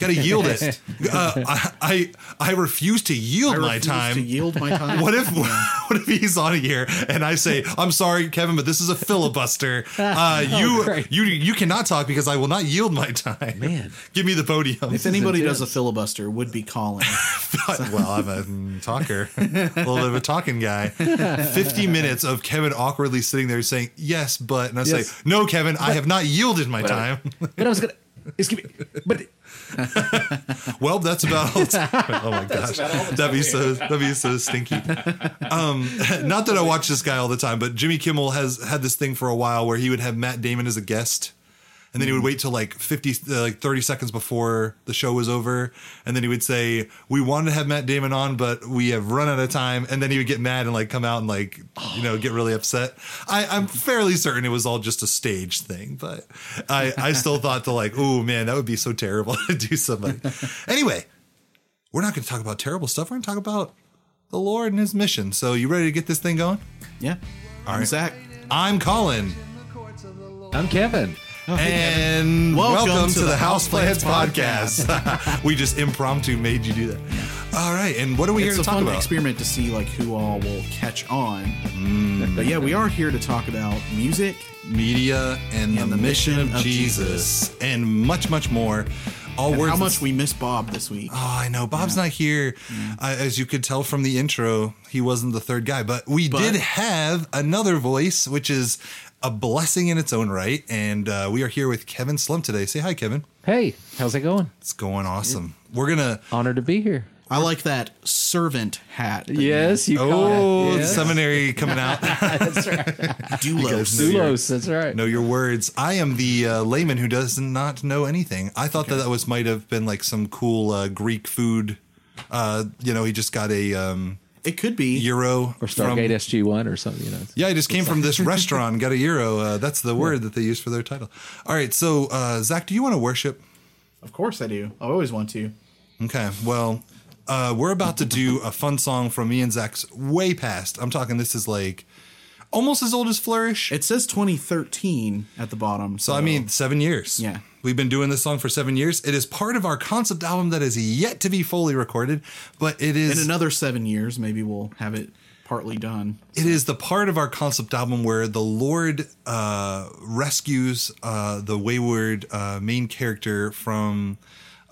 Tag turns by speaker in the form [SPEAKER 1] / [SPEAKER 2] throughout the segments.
[SPEAKER 1] Gotta yield it. Uh, I, I I refuse to yield
[SPEAKER 2] I
[SPEAKER 1] my
[SPEAKER 2] refuse
[SPEAKER 1] time.
[SPEAKER 2] to yield my time.
[SPEAKER 1] What if what if he's on here and I say, "I'm sorry, Kevin, but this is a filibuster. Uh, you
[SPEAKER 3] great.
[SPEAKER 1] you you cannot talk because I will not yield my time.
[SPEAKER 3] Man.
[SPEAKER 1] give me the podium."
[SPEAKER 2] If anybody does a filibuster, would be Collin.
[SPEAKER 1] well, I'm a talker, a little bit of a talking guy. Fifty minutes of Kevin awkwardly sitting there saying, "Yes, but," and I
[SPEAKER 3] Yes.
[SPEAKER 1] say, "No, Kevin, I have not yielded my time."
[SPEAKER 3] But I was gonna. Excuse me. But
[SPEAKER 1] Well, that's about all. oh my gosh, that'd be so that'd be so stinky. Um, not that I watch this guy all the time, but Jimmy Kimmel has had this thing for a while where he would have Matt Damon as a guest. And then he would wait till like 50, uh, like 30 seconds before the show was over. And then he would say, We wanted to have Matt Damon on, but we have run out of time. And then he would get mad and like come out and like, you know, get really upset. I, I'm fairly certain it was all just a stage thing, but I, I still thought to like, oh man, that would be so terrible to do something. Anyway, we're not going to talk about terrible stuff. We're going to talk about the Lord and his mission. So you ready to get this thing going?
[SPEAKER 2] Yeah. I'm
[SPEAKER 1] right.
[SPEAKER 2] Zak.
[SPEAKER 1] I'm Collin.
[SPEAKER 3] I'm Kevin.
[SPEAKER 1] And welcome,
[SPEAKER 2] Welcome
[SPEAKER 1] to, the House Plants podcast. we just impromptu made you do that. All right, and what are we
[SPEAKER 2] It's
[SPEAKER 1] here to talk
[SPEAKER 2] fun
[SPEAKER 1] about?
[SPEAKER 2] experiment to see like who all will catch on.
[SPEAKER 1] Mm.
[SPEAKER 2] But yeah, we are here to talk about music.
[SPEAKER 1] Media and, the, mission, of Jesus, and much, much more. All
[SPEAKER 2] And
[SPEAKER 1] words.
[SPEAKER 2] how much we miss Bob this week.
[SPEAKER 1] Oh, I know. Bob's not here. Uh, as you could tell from the intro, he wasn't the third guy, but we
[SPEAKER 2] But-
[SPEAKER 1] did have another voice, which is a blessing in its own right. And uh, we are here with Kevin Slemp today. Say hi, Kevin.
[SPEAKER 3] Hey, how's it going?
[SPEAKER 1] It's going awesome. We're going to.
[SPEAKER 3] Honored to be here.
[SPEAKER 2] I like that servant hat. that
[SPEAKER 3] Yes, you caught
[SPEAKER 1] Oh,
[SPEAKER 3] it. Yes.
[SPEAKER 1] seminary coming out.
[SPEAKER 3] That's right.
[SPEAKER 2] Doulos.
[SPEAKER 3] Doulos, that's right.
[SPEAKER 1] know your words. I am the uh, layman who does not know anything. I thought that that was might have been like some cool uh, Greek food. Uh, you know, he just got a um,
[SPEAKER 2] It could be.
[SPEAKER 1] gyro
[SPEAKER 3] Or
[SPEAKER 1] from-
[SPEAKER 3] Stargate SG One or something. You know.
[SPEAKER 1] Yeah, I just came from this restaurant got a euro. Uh, that's the word that they use for their title. All right, so uh, Zak, do you want to worship?
[SPEAKER 2] Of course I do. I always want to.
[SPEAKER 1] Okay, well, uh, we're about to do a fun song from me and Zak's way past. I'm talking this is like almost as old as Flourish.
[SPEAKER 2] It says 2013 at the bottom. So,
[SPEAKER 1] So I mean, seven years.
[SPEAKER 2] Yeah.
[SPEAKER 1] We've been doing this song for seven years. It is part of our concept album that is yet to be fully recorded, but it is.
[SPEAKER 2] in another seven years, maybe we'll have it partly done.
[SPEAKER 1] it is the part of our concept album where the Lord uh, rescues uh, the wayward uh, main character from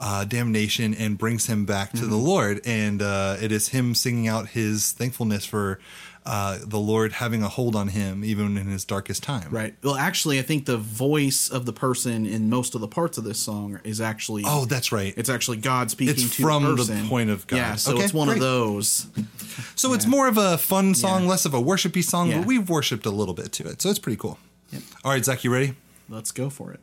[SPEAKER 1] uh, damnation and brings him back to the Lord, and uh, it is him singing out his thankfulness for uh, the Lord having a hold on him even in his darkest time.
[SPEAKER 2] Right. Well, actually, I think the voice of the person in most of the parts of this song is actually.
[SPEAKER 1] Oh, that's right.
[SPEAKER 2] It's actually God speaking
[SPEAKER 1] It's
[SPEAKER 2] to
[SPEAKER 1] from the
[SPEAKER 2] the
[SPEAKER 1] point of God.
[SPEAKER 2] Yeah, so
[SPEAKER 1] Okay,
[SPEAKER 2] it's one
[SPEAKER 1] great.
[SPEAKER 2] of those.
[SPEAKER 1] So it's more of a fun song,
[SPEAKER 2] Yeah.
[SPEAKER 1] less of a worshipy song,
[SPEAKER 2] Yeah.
[SPEAKER 1] but we've worshipped a little bit to it. So it's pretty cool. Yep. All right, Zak, you ready?
[SPEAKER 2] Let's go for it.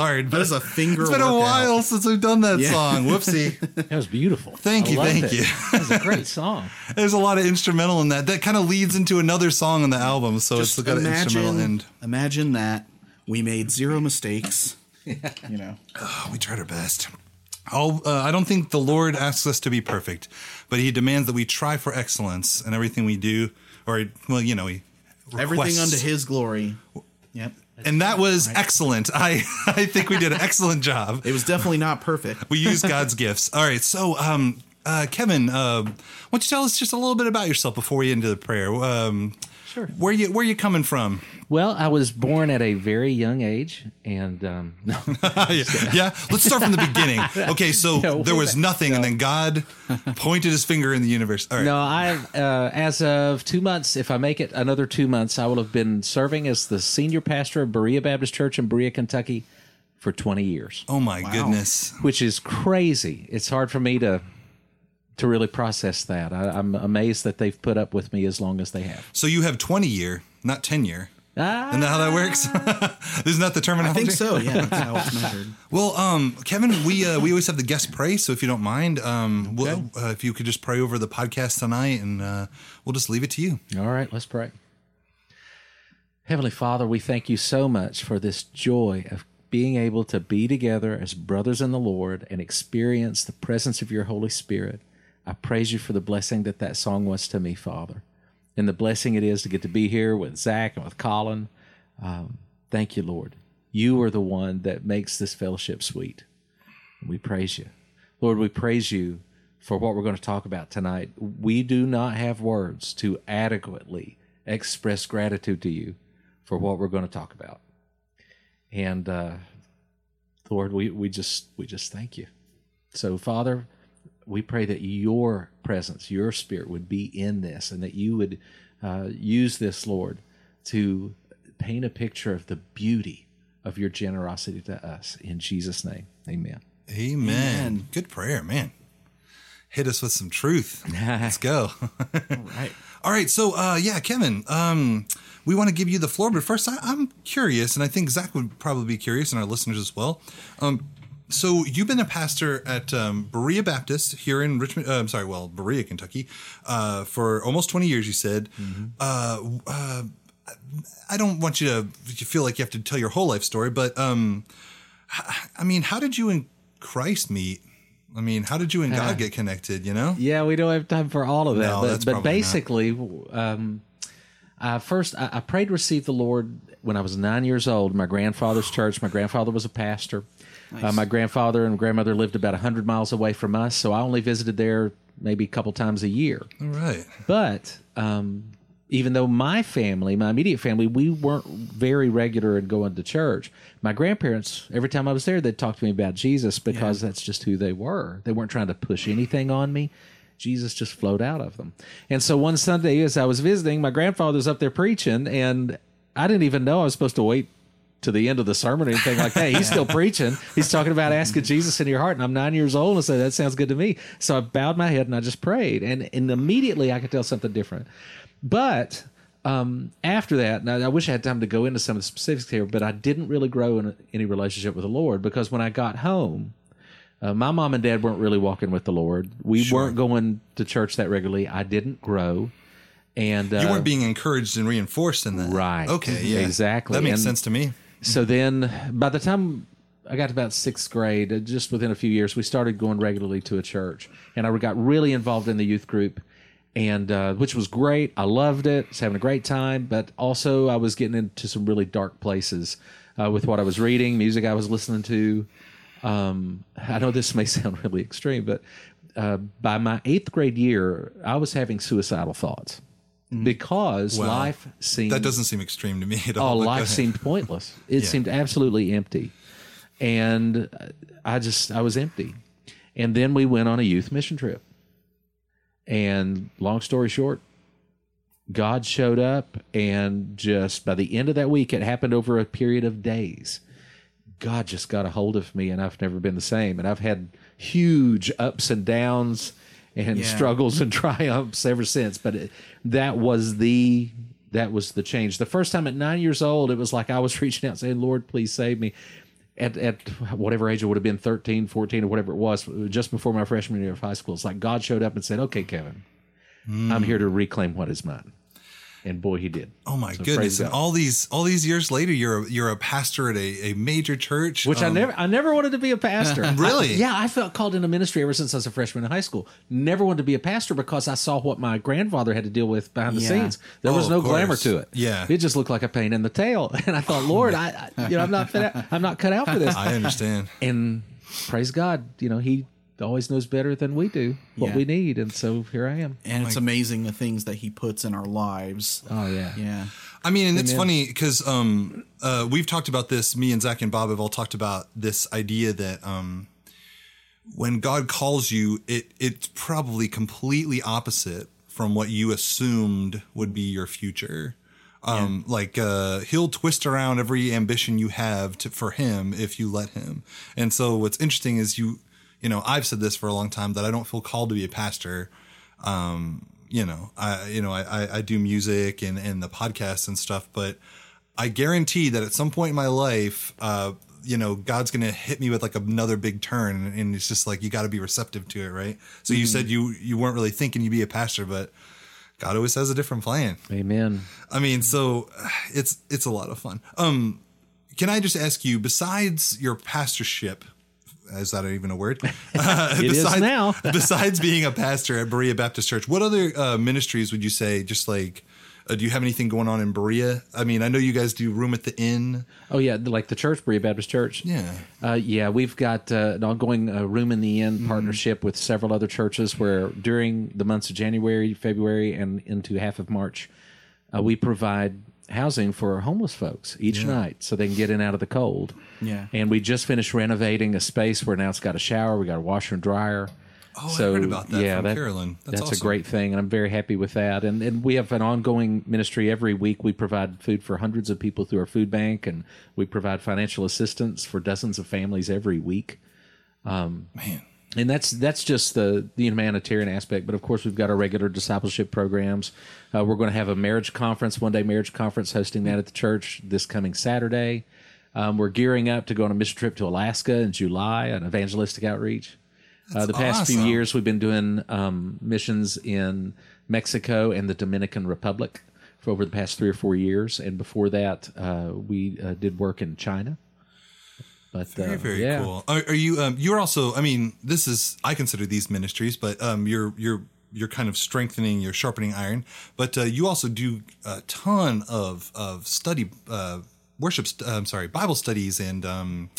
[SPEAKER 1] Hard.
[SPEAKER 2] That is a finger.
[SPEAKER 1] It's been a while since we've done that
[SPEAKER 2] Yeah.
[SPEAKER 1] song. Whoopsie.
[SPEAKER 3] That was beautiful.
[SPEAKER 1] Thank
[SPEAKER 3] I
[SPEAKER 1] you, thank
[SPEAKER 3] it.
[SPEAKER 1] you.
[SPEAKER 3] That was a great song.
[SPEAKER 1] There's a lot of instrumental in that. That kind of leads into another song on the album. So
[SPEAKER 2] Just
[SPEAKER 1] it's got an instrumental end.
[SPEAKER 2] imagine that we made zero mistakes. You know,
[SPEAKER 1] Oh, we tried our best. Oh, uh, I don't think the Lord asks us to be perfect, but He demands that we try for excellence in everything we do. Or, well, you know, He
[SPEAKER 2] everything unto His glory. Yep.
[SPEAKER 1] And that was excellent. I I think we did an excellent job.
[SPEAKER 2] It was definitely not perfect.
[SPEAKER 1] We used God's gifts. All right, so um, uh, Kevin, uh, why don't you tell us just a little bit about yourself before we get into the prayer? Um,
[SPEAKER 3] Sure.
[SPEAKER 1] Where you where you coming from?
[SPEAKER 3] Well, I was born at a very young age, and um, no,
[SPEAKER 1] yeah, yeah. Let's start from the beginning. Okay, so
[SPEAKER 3] Yeah,
[SPEAKER 1] there was
[SPEAKER 3] back.
[SPEAKER 1] nothing, and then God pointed His finger in the universe. All right.
[SPEAKER 3] no. I, uh, as of two months, if I make it another two months, I will have been serving as the senior pastor of Berea Baptist Church in Berea, Kentucky, for twenty years,
[SPEAKER 1] Oh my goodness.
[SPEAKER 3] which is crazy. It's hard for me to to really process that. I, I'm amazed that they've put up with me as long as they have.
[SPEAKER 1] So you have 20 year, not 10 year.
[SPEAKER 3] Ah,
[SPEAKER 1] Isn't that how that works? Isn't that the terminology?
[SPEAKER 2] I think so. Yeah, that's how it's measured.
[SPEAKER 1] Well, um, Kevin, we uh, we always have the guest pray, so if you don't mind, um, we'll, uh, if you could just pray over the podcast tonight, and uh, we'll just leave it to you.
[SPEAKER 3] All right, let's pray. Heavenly Father, we thank you so much for this joy of being able to be together as brothers in the Lord and experience the presence of your Holy Spirit. I praise you for the blessing that that song was to me, Father, and the blessing it is to get to be here with Zak and with Collin. Um, thank you, Lord. You are the one that makes this fellowship sweet. We praise you. Lord, we praise you for what we're going to talk about tonight. We do not have words to adequately express gratitude to you for what we're going to talk about. And uh, Lord, we, we just we just thank you. So, Father, we pray that your presence, your spirit would be in this and that you would uh, use this, Lord, to paint a picture of the beauty of your generosity to us. In Jesus' name, amen.
[SPEAKER 1] Amen. Good prayer, man. Hit us with some truth. Let's go.
[SPEAKER 2] All right.
[SPEAKER 1] All right, so uh, yeah, Kevin, um, we want to give you the floor, but first, I, I'm curious, and I think Zak would probably be curious, and our listeners as well. Um, so you've been a pastor at um, Berea Baptist here in Richmond. Uh, I'm sorry, well, Berea, Kentucky, uh, for almost 20 years. You said. Uh, uh, I don't want you to you feel like you have to tell your whole life story, but um, I mean, how did you and Christ meet? I mean, how did you and God get connected? You know?
[SPEAKER 3] Yeah, we don't have time for all of that.
[SPEAKER 1] No,
[SPEAKER 3] but but basically, um, I first I, I prayed to receive the Lord when I was nine years old. My grandfather's church. My grandfather was a pastor. Uh, my grandfather and grandmother lived about hundred miles away from us, so I only visited there maybe a couple times a year.
[SPEAKER 1] All right.
[SPEAKER 3] But um, even though my family, my immediate family, we weren't very regular in going to church, my grandparents, every time I was there, they'd talk to me about Jesus because that's just who they were. They weren't trying to push anything on me. Jesus just flowed out of them. And so one Sunday, as I was visiting, my grandfather's up there preaching, and I didn't even know I was supposed to wait to the end of the sermon or anything like that. He's still preaching. He's talking about asking Jesus in your heart. And I'm nine years old and said, that sounds good to me. So I bowed my head and I just prayed. And, and immediately I could tell something different. But um, after that, now I wish I had time to go into some of the specifics here, but I didn't really grow in any relationship with the Lord because when I got home, uh, my mom and dad weren't really walking with the Lord. We weren't going to church that regularly. I didn't grow. And uh,
[SPEAKER 1] You weren't being encouraged and reinforced in that.
[SPEAKER 3] Right.
[SPEAKER 1] Okay. Yeah.
[SPEAKER 3] Exactly.
[SPEAKER 1] That makes
[SPEAKER 3] And-
[SPEAKER 1] sense to me.
[SPEAKER 3] So then, by the time I got to about sixth grade, uh, just within a few years, we started going regularly to a church, and I got really involved in the youth group, and uh, which was great. I loved it. I was having a great time, but also I was getting into some really dark places uh, with what I was reading, music I was listening to. Um, I know this may sound really extreme, but uh, by my eighth grade year, I was having suicidal thoughts Mm. because
[SPEAKER 1] Wow.
[SPEAKER 3] life seemed
[SPEAKER 1] That doesn't seem extreme to me at
[SPEAKER 3] Oh,
[SPEAKER 1] all. go
[SPEAKER 3] life seemed pointless. It
[SPEAKER 1] Yeah.
[SPEAKER 3] seemed absolutely empty. And I just, I was empty. And then we went on a youth mission trip. And long story short, God showed up, and just by the end of that week, it happened over a period of days. God just got a hold of me, and I've never been the same. And I've had huge ups and downs and
[SPEAKER 2] Yeah.
[SPEAKER 3] struggles and triumphs ever since. But it, that was the that was the change. The first time at nine years old, it was like I was reaching out saying, "Lord, please save me." at, at whatever age it would have been 13 14 or whatever it was just before my freshman year of high school it's like god showed up and said okay kevin i'm hmm. here to reclaim what is mine and boy he did
[SPEAKER 1] Oh my
[SPEAKER 3] So
[SPEAKER 1] goodness! And all these all these years later, you're a, you're a pastor at a, a major church,
[SPEAKER 3] which I
[SPEAKER 1] um,
[SPEAKER 3] never, I never wanted to be a pastor.
[SPEAKER 1] Really?
[SPEAKER 3] I- yeah, I felt called into ministry ever since I was a freshman in high school. Never wanted to be a pastor because I saw what my grandfather had to deal with behind the
[SPEAKER 2] Yeah.
[SPEAKER 3] scenes. There
[SPEAKER 1] Oh,
[SPEAKER 3] was no glamour to it.
[SPEAKER 1] Yeah.
[SPEAKER 3] it just looked like a pain in the tail. And I thought, Lord, I, I, you know, I'm not, fit out, I'm not cut out for this.
[SPEAKER 1] I understand.
[SPEAKER 3] and praise God, you know, He always knows better than we do what
[SPEAKER 2] Yeah.
[SPEAKER 3] we need, and so here I am.
[SPEAKER 2] and it's amazing the things that he puts in our lives.
[SPEAKER 3] Oh yeah,
[SPEAKER 2] Yeah.
[SPEAKER 1] I mean, and it's funny because um, uh, we've talked about this. Me and Zak and Bob have all talked about this idea that um, when God calls you, it it's probably completely opposite from what you assumed would be your future. Um, like uh, he'll twist around every ambition you have to, for him if you let him. And so what's interesting is you, you know, I've said this for a long time that I don't feel called to be a pastor um, you know, I, you know, I, I, do music and, and the podcasts and stuff, but I guarantee that at some point in my life, uh, you know, God's going to hit me with like another big turn. And it's just like, you got to be receptive to it. Right. So you said you, you weren't really thinking you'd be a pastor, but God always has a different plan.
[SPEAKER 3] Amen.
[SPEAKER 1] I mean, so it's, it's a lot of fun. Um, can I just ask you, besides your pastorship, is that even a word? Uh,
[SPEAKER 3] It is now.
[SPEAKER 1] besides being a pastor at Berea Baptist Church, what other uh, ministries would you say? Just like, uh, do you have anything going on in Berea? I mean, I know you guys do room at the inn.
[SPEAKER 3] Oh yeah, like the church, Berea Baptist Church.
[SPEAKER 1] Yeah.
[SPEAKER 3] Uh, yeah, we've got uh, an ongoing uh, Room in the Inn partnership with several other churches where during the months of January, February, and into half of March, uh, we provide housing for homeless folks each night so they can get in out of the cold.
[SPEAKER 2] Yeah.
[SPEAKER 3] And we just finished renovating a space where now it's got a shower, we got a washer and dryer.
[SPEAKER 1] Oh, I heard about that from Carolyn. That's
[SPEAKER 3] That's,
[SPEAKER 1] awesome.
[SPEAKER 3] a great thing, and I'm very happy with that. And and we have an ongoing ministry every week. We provide food for hundreds of people through our food bank, and we provide financial assistance for dozens of families every week.
[SPEAKER 1] Um, Man.
[SPEAKER 3] And that's that's just the the humanitarian aspect. But of course, we've got our regular discipleship programs. Uh, we're going to have a marriage conference, one day marriage conference, hosting that at the church this coming Saturday. Um, we're gearing up to go on a mission trip to Alaska in July, an evangelistic outreach. Uh, the past few years, we've been doing um, missions in Mexico and the Dominican Republic for over the past three or four years, and before that, uh, we uh, did work in China. But
[SPEAKER 1] Very,
[SPEAKER 3] uh,
[SPEAKER 1] very
[SPEAKER 3] yeah.
[SPEAKER 1] cool. Are, are you? Um, you're also. I mean, this is. I consider these ministries, but um, you're you're you're kind of strengthening, you're sharpening iron. But uh, you also do a ton of of study, uh, worship. St- I'm sorry, Bible studies and. Um,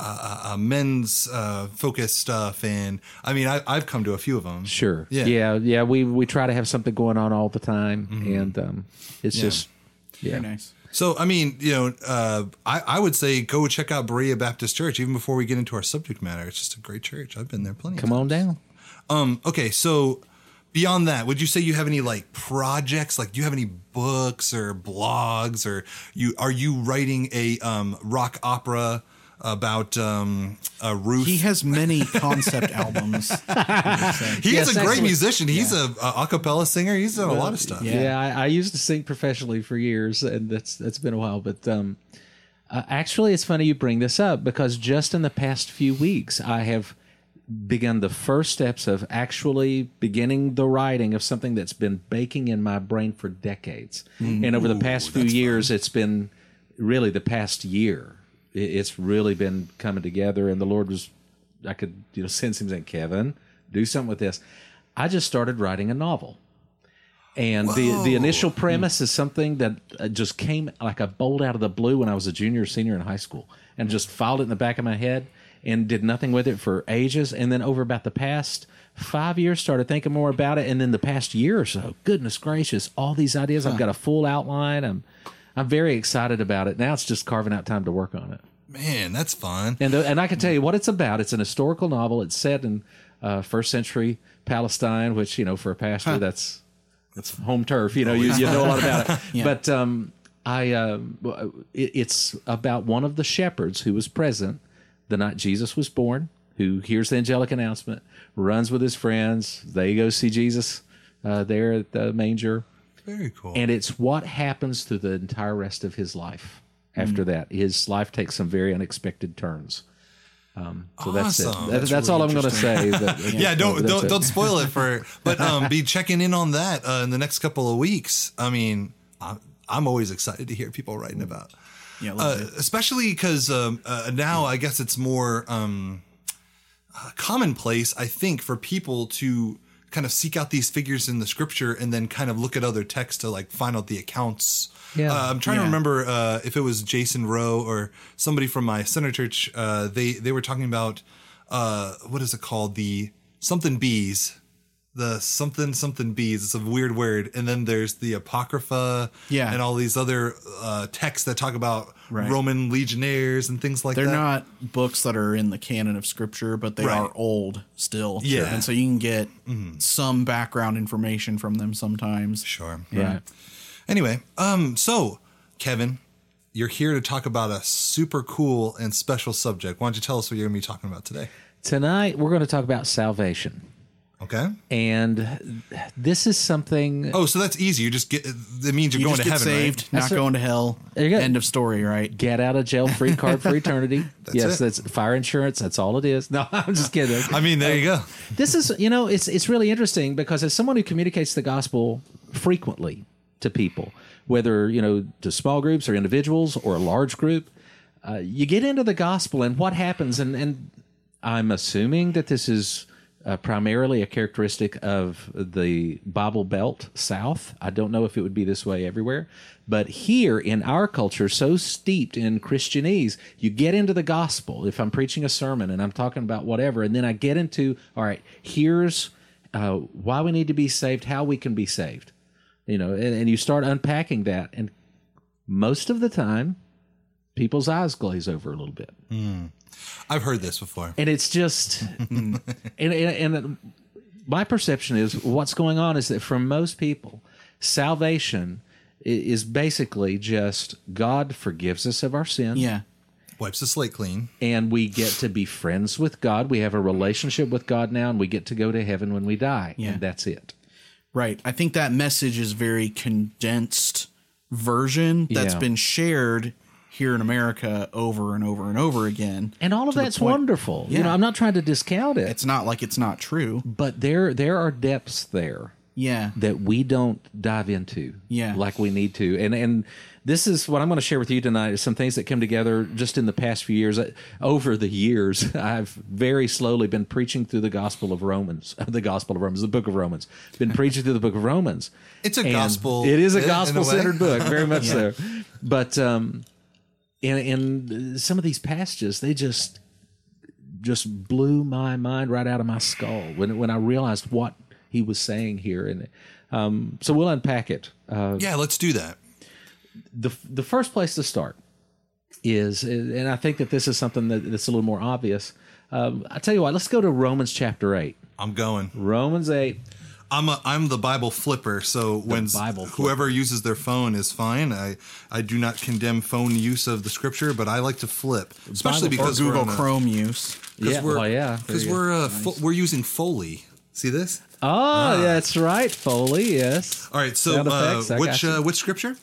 [SPEAKER 1] uh, uh, men's uh, focused stuff, and I mean, I, I've come to a few of them.
[SPEAKER 3] Sure.
[SPEAKER 1] Yeah.
[SPEAKER 3] Yeah. Yeah. We we try to have something going on all the time, and um, it's
[SPEAKER 1] Yeah.
[SPEAKER 3] just yeah.
[SPEAKER 2] Very nice.
[SPEAKER 1] So, I mean, you know, uh, I, I would say go check out Berea Baptist Church even before we get into our subject matter. It's just a great church. I've been there plenty. of
[SPEAKER 3] Come on down.
[SPEAKER 1] Um, okay, so beyond that, would you say you have any like projects? Like, do you have any books or blogs, or you are you writing a um, rock opera about um, a roof?
[SPEAKER 2] He has many concept albums.
[SPEAKER 1] He
[SPEAKER 3] Yes,
[SPEAKER 1] is a great
[SPEAKER 3] actually-
[SPEAKER 1] musician. He's a, a acapella singer. He's done a lot of stuff.
[SPEAKER 3] Yeah, I, I used to sing professionally for years, and that's that's been a while. But um, uh, actually, it's funny you bring this up because just in the past few weeks, I have begun the first steps of actually beginning the writing of something that's been baking in my brain for decades. and over the past few years, it's been really the past year. It, it's really been coming together, and the Lord was, I could you know sense Him saying, "Kevin, do something with this." I just started writing a novel. And the the initial premise is something that uh, just came like a bolt out of the blue when I was a junior or senior in high school, and just filed it in the back of my head and did nothing with it for ages. And then over about the past five years, started thinking more about it. And then the past year or so, goodness gracious, all these ideas. I've got a full outline. I'm I'm very excited about it. Now it's just carving out time to work on it.
[SPEAKER 1] Man, that's fun.
[SPEAKER 3] And the, and I can tell you what it's about. It's an historical novel. It's set in uh, first century Palestine, which you know for a pastor that's that's home turf. You know, you, you know a lot about it. But um, I um, it, it's about one of the shepherds who was present the night Jesus was born, who hears the angelic announcement, runs with his friends. They go see Jesus uh, there at the manger
[SPEAKER 1] Very cool.
[SPEAKER 3] and it's what happens through the entire rest of his life after that. His life takes some very unexpected turns. Um, so that's it.
[SPEAKER 1] Awesome.
[SPEAKER 3] That- that's all I'm going to say. but-
[SPEAKER 1] yeah, don't don't don't spoil it for. But um, be checking in on that uh, in the next couple of weeks. I mean, I'm, I'm always excited to hear people writing about,
[SPEAKER 2] Yeah,
[SPEAKER 1] uh, especially because um, uh, now I guess it's more um, uh, commonplace. I think for people to kind of seek out these figures in the scripture and then kind of look at other texts to like find out the accounts.
[SPEAKER 3] Yeah.
[SPEAKER 1] Uh, I'm trying to remember uh, if it was Jason Rowe or somebody from my center church. Uh, they they were talking about uh, what is it called? The something bees. The something something bees. It's a weird word. And then there's the apocrypha.
[SPEAKER 2] Yeah.
[SPEAKER 1] And all these other uh, texts that talk about
[SPEAKER 2] Right.
[SPEAKER 1] Roman legionnaires and things like that.
[SPEAKER 2] They're not books that are in the canon of scripture, but they
[SPEAKER 1] Right.
[SPEAKER 2] are old still.
[SPEAKER 1] Yeah. Mm-hmm.
[SPEAKER 2] And so you can get some background information from them sometimes.
[SPEAKER 1] sure.
[SPEAKER 3] Yeah.
[SPEAKER 1] Anyway, um, so Kevin, you're here to talk about a super cool and special subject. Why don't you tell us what you're going to be talking about today?
[SPEAKER 3] Tonight, we're going to talk about salvation.
[SPEAKER 1] Okay.
[SPEAKER 3] And this is something.
[SPEAKER 1] Oh, so that's easy. You just get. It means you're
[SPEAKER 2] You
[SPEAKER 1] going
[SPEAKER 2] just
[SPEAKER 1] to
[SPEAKER 2] get
[SPEAKER 1] heaven,
[SPEAKER 2] saved,
[SPEAKER 1] right?
[SPEAKER 2] not
[SPEAKER 3] That's
[SPEAKER 2] going to hell.
[SPEAKER 3] There you go.
[SPEAKER 2] End of story, right?
[SPEAKER 3] Get out of jail free card for eternity. yes,
[SPEAKER 1] it.
[SPEAKER 3] that's fire insurance. That's all it is. No, I'm just kidding.
[SPEAKER 1] I mean, there you go.
[SPEAKER 3] this is you know it's it's really interesting because as someone who communicates the gospel frequently to people whether you know to small groups or individuals or a large group uh, you get into the gospel and what happens and and i'm assuming that this is uh, primarily a characteristic of the bible belt south. I don't know if it would be this way everywhere but here in our culture so steeped in christianese you get into the gospel. If i'm preaching a sermon and i'm talking about whatever and then i get into all right here's uh, why we need to be saved how we can be saved. You know and, and you start unpacking that and most of the time people's eyes glaze over a little bit
[SPEAKER 1] I've heard this before.
[SPEAKER 3] and it's just and, and, and my perception is what's going on is that for most people salvation is basically just god forgives us of our sin
[SPEAKER 2] Yeah.
[SPEAKER 1] Wipes the slate clean.
[SPEAKER 3] and we get to be friends with god we have a relationship with god now and we get to go to heaven when we die
[SPEAKER 2] Yeah.
[SPEAKER 3] and that's it
[SPEAKER 2] Right. I think that message is very condensed version that's
[SPEAKER 3] Yeah.
[SPEAKER 2] been shared here in America over and over and over again.
[SPEAKER 3] and all of that's
[SPEAKER 2] point-
[SPEAKER 3] wonderful. You know i'm not trying to discount it.
[SPEAKER 2] It's not like it's not true.
[SPEAKER 3] but there there are depths there
[SPEAKER 2] Yeah.
[SPEAKER 3] that we don't dive into
[SPEAKER 2] Yeah.
[SPEAKER 3] like we need to. And and this is what i'm going to share with you tonight is some things that come together just in the past few years. Uh, over the years i've very slowly been preaching through the gospel of romans the gospel of romans the book of romans. Been preaching through the book of romans.
[SPEAKER 1] It's a
[SPEAKER 3] And
[SPEAKER 1] gospel
[SPEAKER 3] it is a gospel centered book very much so. But um in in some of these passages they just just blew my mind right out of my skull when when I realized what he was saying here, and um, so we'll unpack it. Uh,
[SPEAKER 1] Yeah, let's do that.
[SPEAKER 3] the the first place to start is, and I think that this is something that, that's a little more obvious. Um, I tell you what, let's go to Romans chapter eight.
[SPEAKER 1] I'm going.
[SPEAKER 3] Romans eight.
[SPEAKER 1] I'm a, I'm the Bible flipper, so when
[SPEAKER 3] Bible flipper.
[SPEAKER 1] whoever uses their phone is fine. I I do not condemn phone use of the scripture, but I like to flip, especially
[SPEAKER 3] Bible-
[SPEAKER 1] because
[SPEAKER 2] Google
[SPEAKER 1] we're a-
[SPEAKER 2] Chrome use.
[SPEAKER 3] Yeah,
[SPEAKER 1] we're,
[SPEAKER 3] well, yeah,
[SPEAKER 1] because we're uh, fo- we're using Foley. See this?
[SPEAKER 3] Oh, that's right, Foley. Yes.
[SPEAKER 1] All right. So uh, which uh, which scripture?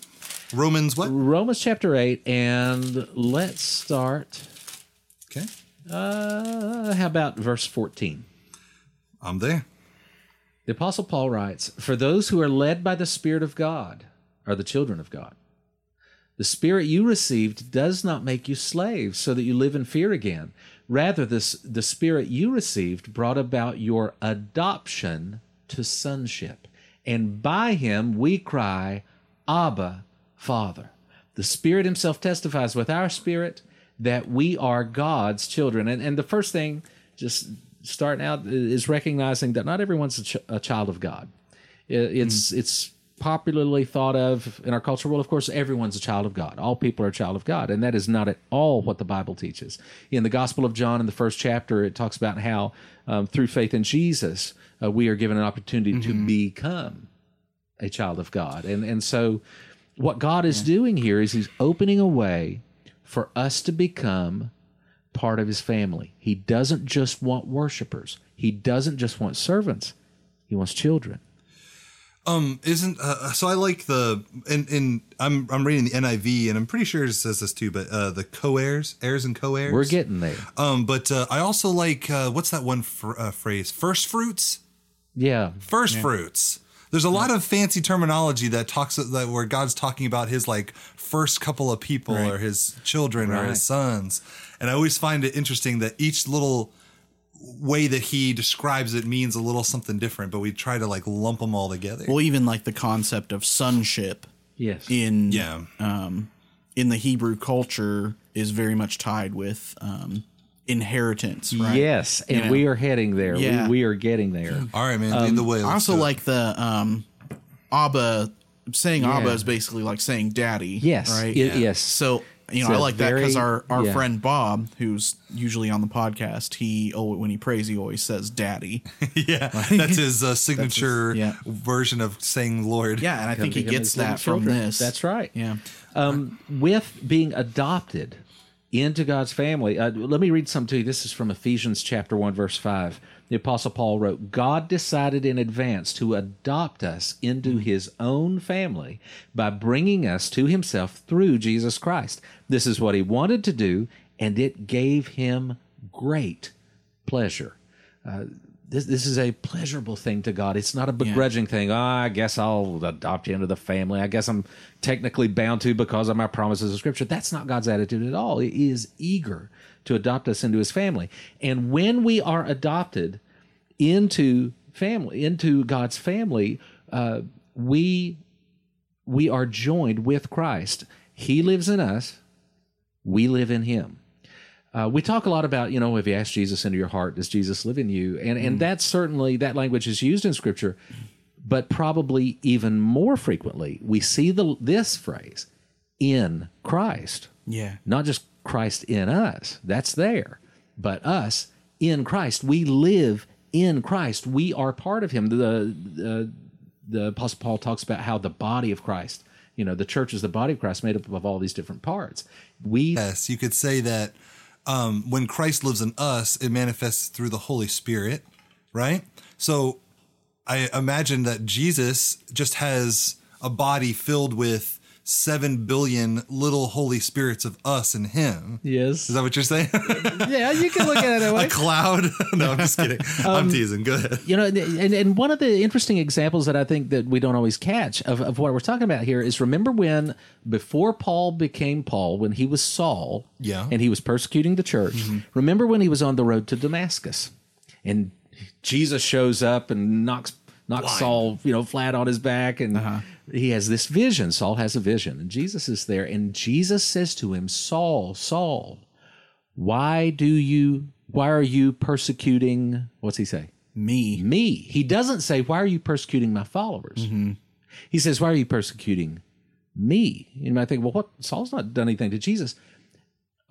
[SPEAKER 1] Romans what?
[SPEAKER 3] Romans chapter eight, and let's start.
[SPEAKER 1] Okay,
[SPEAKER 3] Uh, how about verse fourteen?
[SPEAKER 1] I'm there.
[SPEAKER 3] The Apostle Paul writes, For those who are led by the Spirit of God are the children of God. The Spirit you received does not make you slaves so that you live in fear again. Rather, this, the Spirit you received brought about your adoption to sonship. And by him we cry, Abba, Father. The Spirit Himself testifies with our spirit that we are God's children. And, and the first thing, just starting out, is recognizing that not everyone's a, ch- a child of God. It- It's it's popularly thought of in our culture. Well, of course, everyone's a child of God. All people are a child of God, and that is not at all what the Bible teaches. In the Gospel of John, in the first chapter, it talks about how um, through faith in Jesus, uh, we are given an opportunity to become a child of God. And and so what God is doing here is he's opening a way for us to become part of his family. He doesn't just want worshipers. He doesn't just want servants. He wants children.
[SPEAKER 1] Um, isn't uh, so? I like the and and I'm I'm reading the NIV and I'm pretty sure it says this too, but uh, the co-heirs, heirs and co-heirs.
[SPEAKER 3] We're getting there.
[SPEAKER 1] Um, but uh, I also like uh, what's that one fr- uh, phrase? First fruits.
[SPEAKER 3] Yeah.
[SPEAKER 1] First fruits. There's a lot of fancy terminology that talks that where God's talking about his like first couple of people or his children or his sons, and I always find it interesting that each little way that he describes it means a little something different, but we try to like lump them all together.
[SPEAKER 2] Well, even like the concept of sonship
[SPEAKER 3] Yes.
[SPEAKER 2] in
[SPEAKER 1] yeah,
[SPEAKER 2] um, in the Hebrew culture is very much tied with um, inheritance, right?
[SPEAKER 3] Yes, and
[SPEAKER 2] know?
[SPEAKER 3] we are heading there.
[SPEAKER 2] Yeah.
[SPEAKER 3] We, we are getting there.
[SPEAKER 1] all right, man, lead the way.
[SPEAKER 2] I also
[SPEAKER 1] do it.
[SPEAKER 2] like the um, Abba saying Abba is basically like saying daddy.
[SPEAKER 3] Yes.
[SPEAKER 2] Right.
[SPEAKER 3] Y- Yes.
[SPEAKER 2] So you know,
[SPEAKER 3] It's
[SPEAKER 2] I
[SPEAKER 3] a
[SPEAKER 2] like that because our our
[SPEAKER 3] yeah.
[SPEAKER 2] friend Bob, who's usually on the podcast, he oh when he prays, he always says daddy.
[SPEAKER 1] yeah, that's his uh, signature
[SPEAKER 2] yeah.
[SPEAKER 1] version of saying Lord.
[SPEAKER 2] Yeah, and I think he gets
[SPEAKER 3] as little
[SPEAKER 2] that from
[SPEAKER 3] children.
[SPEAKER 2] this.
[SPEAKER 3] That's right.
[SPEAKER 2] Yeah.
[SPEAKER 3] um, with being adopted into God's family. Uh, let me read some to you. This is from Ephesians chapter 1, verse 5. The Apostle Paul wrote, God decided in advance to adopt us into his own family by bringing us to himself through Jesus Christ. This is what he wanted to do, and it gave him great pleasure. Uh, this, this is a pleasurable thing to God. It's not a begrudging thing. Oh, I guess I'll adopt you into the family. I guess I'm technically bound to because of my promises of Scripture. That's not God's attitude at all. He is eager to adopt us into His family. And when we are adopted into family, into God's family, uh, we we are joined with Christ. He lives in us. We live in Him. Uh, we talk a lot about, you know, if you ask Jesus into your heart, does Jesus live in you? And and that's certainly that language is used in Scripture, but probably even more frequently, we see the this phrase in Christ,
[SPEAKER 2] Yeah.
[SPEAKER 3] not just Christ in us. That's there, but us in Christ. We live in Christ. We are part of Him. The the, the Apostle Paul talks about how the body of Christ. You know, the church is the body of Christ, made up of all these different parts. We
[SPEAKER 1] Yes, you could say that um, when Christ lives in us, it manifests through the Holy Spirit, right? So I imagine that Jesus just has a body filled with seven billion little Holy Spirits of us and Him.
[SPEAKER 3] yes,
[SPEAKER 1] Is that what you're saying?
[SPEAKER 3] yeah, you can look at it that way.
[SPEAKER 1] a cloud? no, I'm just kidding. I'm um, teasing. Go ahead.
[SPEAKER 3] you know, and, and one of the interesting examples that I think that we don't always catch of, of what we're talking about here is remember when before Paul became Paul, when he was Saul,
[SPEAKER 1] Yeah.
[SPEAKER 3] and he was persecuting the church. Mm-hmm. Remember when he was on the road to Damascus, and Jesus shows up and knocks knocks Saul, you know, flat on his back, and uh-huh. He has this vision. Saul has a vision, and Jesus is there, and Jesus says to him, "Saul, Saul, why do you? Why are you persecuting? What's he say?"
[SPEAKER 2] Me.
[SPEAKER 3] me. He doesn't say, Why are you persecuting my followers? Mm-hmm. He says, Why are you persecuting me? You might think, Well, what? Saul's not done anything to Jesus.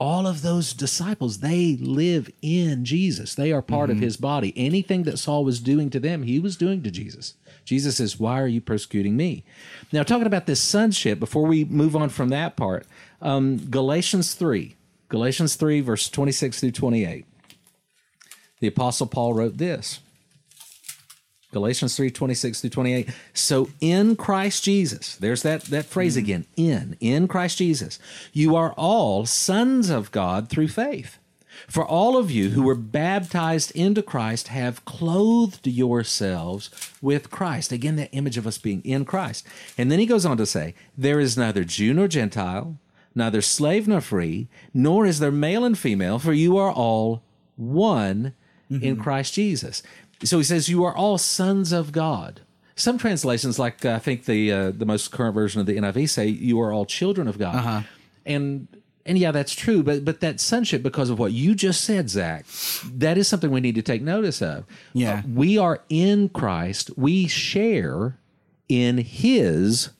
[SPEAKER 3] All of those disciples, they live in Jesus. They are part of mm-hmm. his body. Anything that Saul was doing to them, he was doing to Jesus. Jesus says, Why are you persecuting me? Now, talking about this sonship, before we move on from that part, um, Galatians 3, Galatians 3, verse 26 through 28. The Apostle Paul wrote this. Galatians 3 26 through 28. So in Christ Jesus, there's that, that phrase again, in, in Christ Jesus, you are all sons of God through faith. For all of you who were baptized into Christ have clothed yourselves with Christ. Again, that image of us being in Christ. And then he goes on to say, There is neither Jew nor Gentile, neither slave nor free, nor is there male and female, for you are all one in Christ Jesus. So he says, You are all sons of God. Some translations, like uh, I think the uh, the most current version of the NIV, say you are all children of God. uh-huh. And and yeah, that's true. But but that sonship, because of what you just said, Zak, that is something we need to take notice of.
[SPEAKER 2] Yeah.
[SPEAKER 3] Uh, we are in Christ. We share in His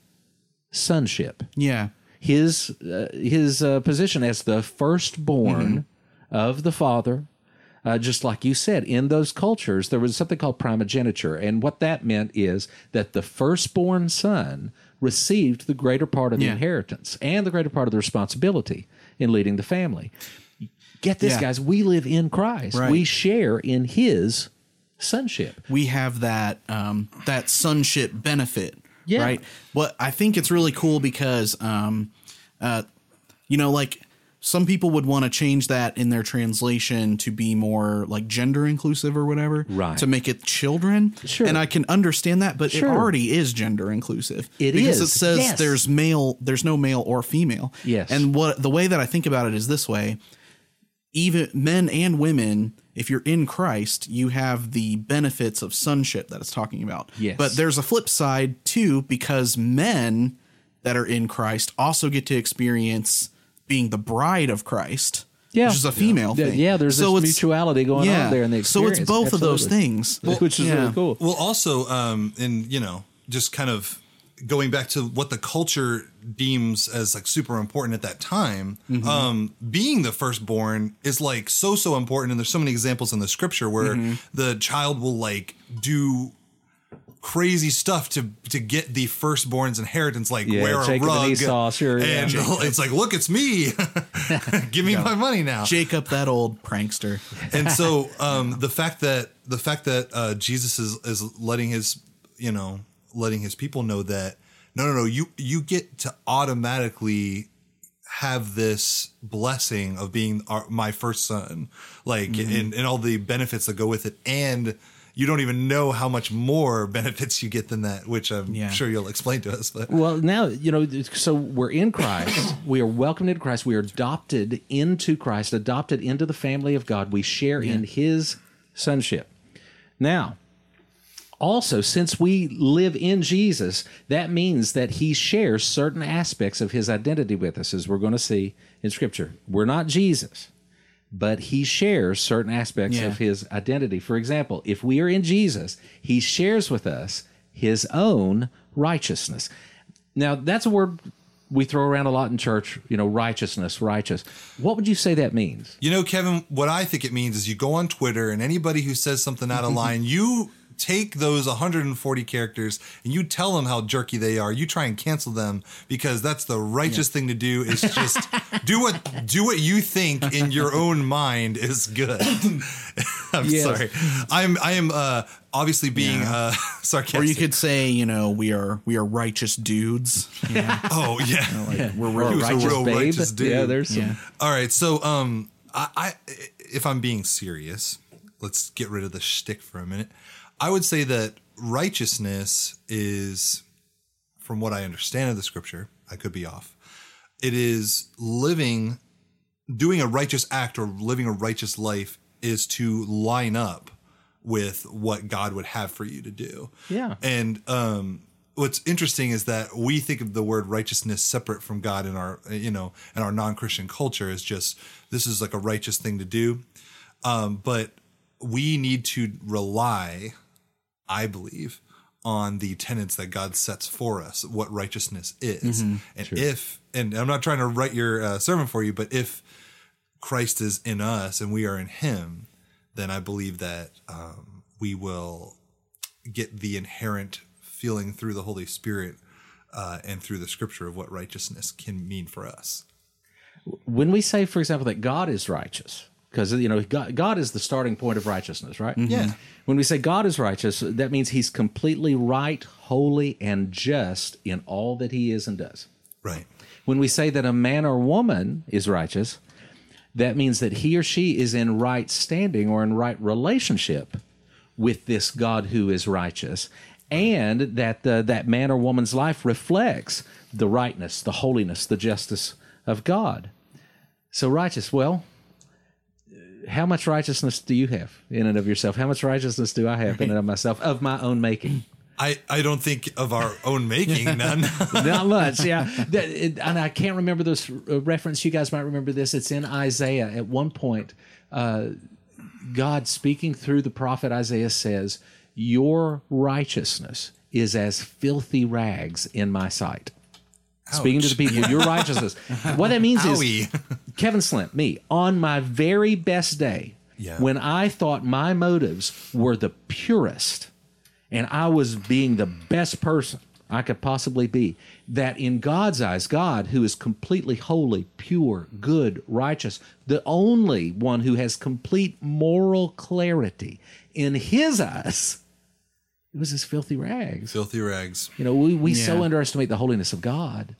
[SPEAKER 3] sonship
[SPEAKER 2] Yeah.
[SPEAKER 3] his uh, his uh, position as the firstborn of the father. Uh, just like you said, in those cultures, there was something called primogeniture. And what that meant is that the firstborn son received the greater part of the
[SPEAKER 2] Yeah.
[SPEAKER 3] inheritance and the greater part of the responsibility in leading the family. Get this,
[SPEAKER 2] Yeah.
[SPEAKER 3] guys. We live in Christ.
[SPEAKER 2] Right.
[SPEAKER 3] We share in his sonship.
[SPEAKER 2] we have that um, that sonship benefit,
[SPEAKER 3] Yeah.
[SPEAKER 2] right? But I think it's really cool because, um, uh, you know, like some people would want to change that in their translation to be more like gender inclusive or whatever,
[SPEAKER 3] Right.
[SPEAKER 2] To make it children,
[SPEAKER 3] Sure.
[SPEAKER 2] And I can understand that, but
[SPEAKER 3] Sure.
[SPEAKER 2] it already is gender inclusive.
[SPEAKER 3] It
[SPEAKER 2] because
[SPEAKER 3] is,
[SPEAKER 2] it says
[SPEAKER 3] yes.
[SPEAKER 2] there's male, there's no male or female.
[SPEAKER 3] Yes.
[SPEAKER 2] and what the way that I think about it is this way: even men and women, if you're in Christ, you have the benefits of sonship that it's talking about.
[SPEAKER 3] Yes.
[SPEAKER 2] But there's a flip side too, because men that are in Christ also get to experience being the bride of Christ.
[SPEAKER 3] Yeah.
[SPEAKER 2] Which is a female
[SPEAKER 3] Yeah,
[SPEAKER 2] thing.
[SPEAKER 3] yeah, there's this
[SPEAKER 2] it's-
[SPEAKER 3] mutuality going on there in the
[SPEAKER 2] So it's
[SPEAKER 3] experience.
[SPEAKER 2] both of those
[SPEAKER 3] Absolutely.
[SPEAKER 2] things.
[SPEAKER 3] which is
[SPEAKER 2] yeah.
[SPEAKER 3] really cool.
[SPEAKER 1] Well, also, um, in you know, just kind of going back to what the culture deems as like super important at that time,
[SPEAKER 2] Mm-hmm.
[SPEAKER 1] um, being the firstborn is like so so important, and there's so many examples in the scripture where
[SPEAKER 2] Mm-hmm.
[SPEAKER 1] the child will like do crazy stuff to to get the firstborn's inheritance, like
[SPEAKER 3] Yeah,
[SPEAKER 1] wear a
[SPEAKER 3] Jacob and
[SPEAKER 1] rug,
[SPEAKER 3] Esau, sure, yeah.
[SPEAKER 1] and it's like, look, it's me, give me my money now.
[SPEAKER 2] Jacob, that old prankster.
[SPEAKER 1] and so um, the fact that the fact that uh, Jesus is is letting his you know letting his people know that no no no you you get to automatically have this blessing of being our, my first son like
[SPEAKER 3] Mm-hmm.
[SPEAKER 1] and, and all the benefits that go with it and you don't even know how much more benefits you get than that which i'm
[SPEAKER 2] Yeah.
[SPEAKER 1] sure you'll explain to us but
[SPEAKER 3] Well, now, you know, so we're in Christ. we are welcomed into Christ. We are adopted into Christ, adopted into the family of God. We share in his sonship. Now, also, since we live in Jesus, that means that he shares certain aspects of his identity with us, as we're going to see in Scripture. We're not Jesus, but he shares certain aspects
[SPEAKER 2] Yeah.
[SPEAKER 3] of his identity. For example, if we are in Jesus, he shares with us his own righteousness. Now, that's a word we throw around a lot in church, you know, righteousness, righteous. What would you say that means?
[SPEAKER 1] You know, Kevin, what I think it means is you go on Twitter and anybody who says something out of line, you take those 140 characters and you tell them how jerky they are. You try and cancel them because that's the righteous thing to do is just do what do what you think in your own mind is good. I'm
[SPEAKER 3] Yes.
[SPEAKER 1] sorry. I'm I am uh obviously being uh sarcastic.
[SPEAKER 2] Or you could say, you know, we are we are righteous dudes. Yeah.
[SPEAKER 1] Oh yeah.
[SPEAKER 2] Like, we're
[SPEAKER 3] Or
[SPEAKER 2] really
[SPEAKER 1] was a
[SPEAKER 3] righteous
[SPEAKER 1] real
[SPEAKER 3] babe?
[SPEAKER 1] righteous dude.
[SPEAKER 3] Yeah, there's some.
[SPEAKER 2] Yeah.
[SPEAKER 1] All right, so um, I, I if I'm being serious, let's get rid of the shtick for a minute. I would say that righteousness is, from what I understand of the scripture, I could be off. It is living, doing a righteous act or living a righteous life is to line up with what God would have for you to do.
[SPEAKER 3] Yeah.
[SPEAKER 1] And um, what's interesting is that we think of the word righteousness separate from God in our, you know, in our non-Christian culture is just this is like a righteous thing to do. Um, but we need to rely, I believe, on the tenets that God sets for us, what righteousness is. And if, and I'm not trying to write your uh, sermon for you, but if Christ is in us and we are in Him, then I believe that um, we will get the inherent feeling through the Holy Spirit uh, and through the Scripture of what righteousness can mean for us.
[SPEAKER 3] when we say, for example, that God is righteous, because you know God, God is the starting point of righteousness, right? Mm-hmm.
[SPEAKER 1] Yeah.
[SPEAKER 3] When we say God is righteous, that means He's completely right, holy, and just in all that He is and does.
[SPEAKER 1] Right.
[SPEAKER 3] When we say that a man or woman is righteous, that means that he or she is in right standing or in right relationship with this God who is righteous, and that the, that man or woman's life reflects the rightness, the holiness, the justice of God. So righteous, well, how much righteousness do you have in and of yourself? How much righteousness do I have in and of myself, of my own making?
[SPEAKER 1] I, I don't think of our own making none.
[SPEAKER 3] Not much, yeah. That- it- and I can't remember this uh, reference. You guys might remember this. It's in Isaiah. At one point, uh, God speaking through the prophet Isaiah says, Your righteousness is as filthy rags in my sight. Speaking to the people, your righteousness. What that means is
[SPEAKER 1] Owie.
[SPEAKER 3] Kevin Slemp, me, on my very best day,
[SPEAKER 1] Yeah.
[SPEAKER 3] when I thought my motives were the purest and I was being the best person, I could possibly be. That in God's eyes, God, who is completely holy, pure, good, righteous, the only one who has complete moral clarity, in his eyes, it was his filthy rags.
[SPEAKER 1] Filthy rags.
[SPEAKER 3] You know, we, we so underestimate the holiness of God.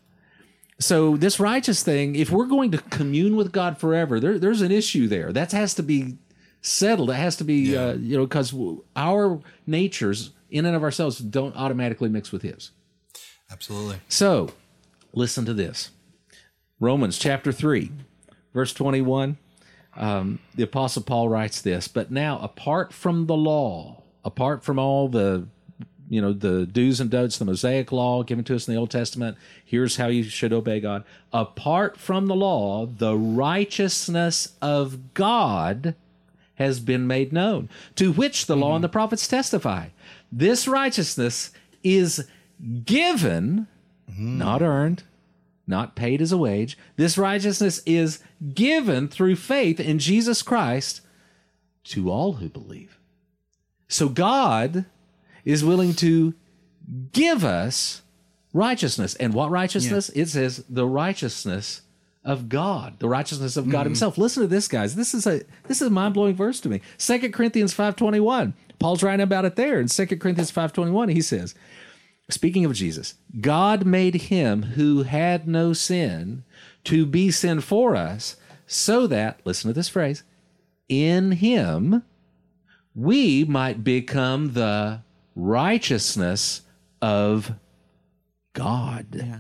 [SPEAKER 3] So this righteous thing, if we're going to commune with God forever, there, there's an issue there. That has to be settled. It has to be, uh, you know, because our natures, in and of ourselves, don't automatically mix with His.
[SPEAKER 1] Absolutely.
[SPEAKER 3] So, listen to this Romans chapter 3, verse 21. Um, the Apostle Paul writes this, but now, apart from the law, apart from all the you know the do's and don'ts the mosaic law given to us in the old testament here's how you should obey god. Apart from the law the righteousness of god has been made known to which the law and the mm-hmm. prophets testify. This righteousness is given mm-hmm. not earned not paid as a wage. This righteousness is given through faith in jesus christ to all who believe so god is willing to give us righteousness. And what righteousness? It says the righteousness of God, the righteousness of God mm-hmm. Himself. Listen to this, guys. This is a this is a mind blowing verse to me. Second Corinthians five twenty one. Paul's writing about it there in Second Corinthians five twenty one. He says, speaking of Jesus, God made Him who had no sin to be sin for us, so that listen to this phrase, in Him we might become the righteousness of God. Yeah.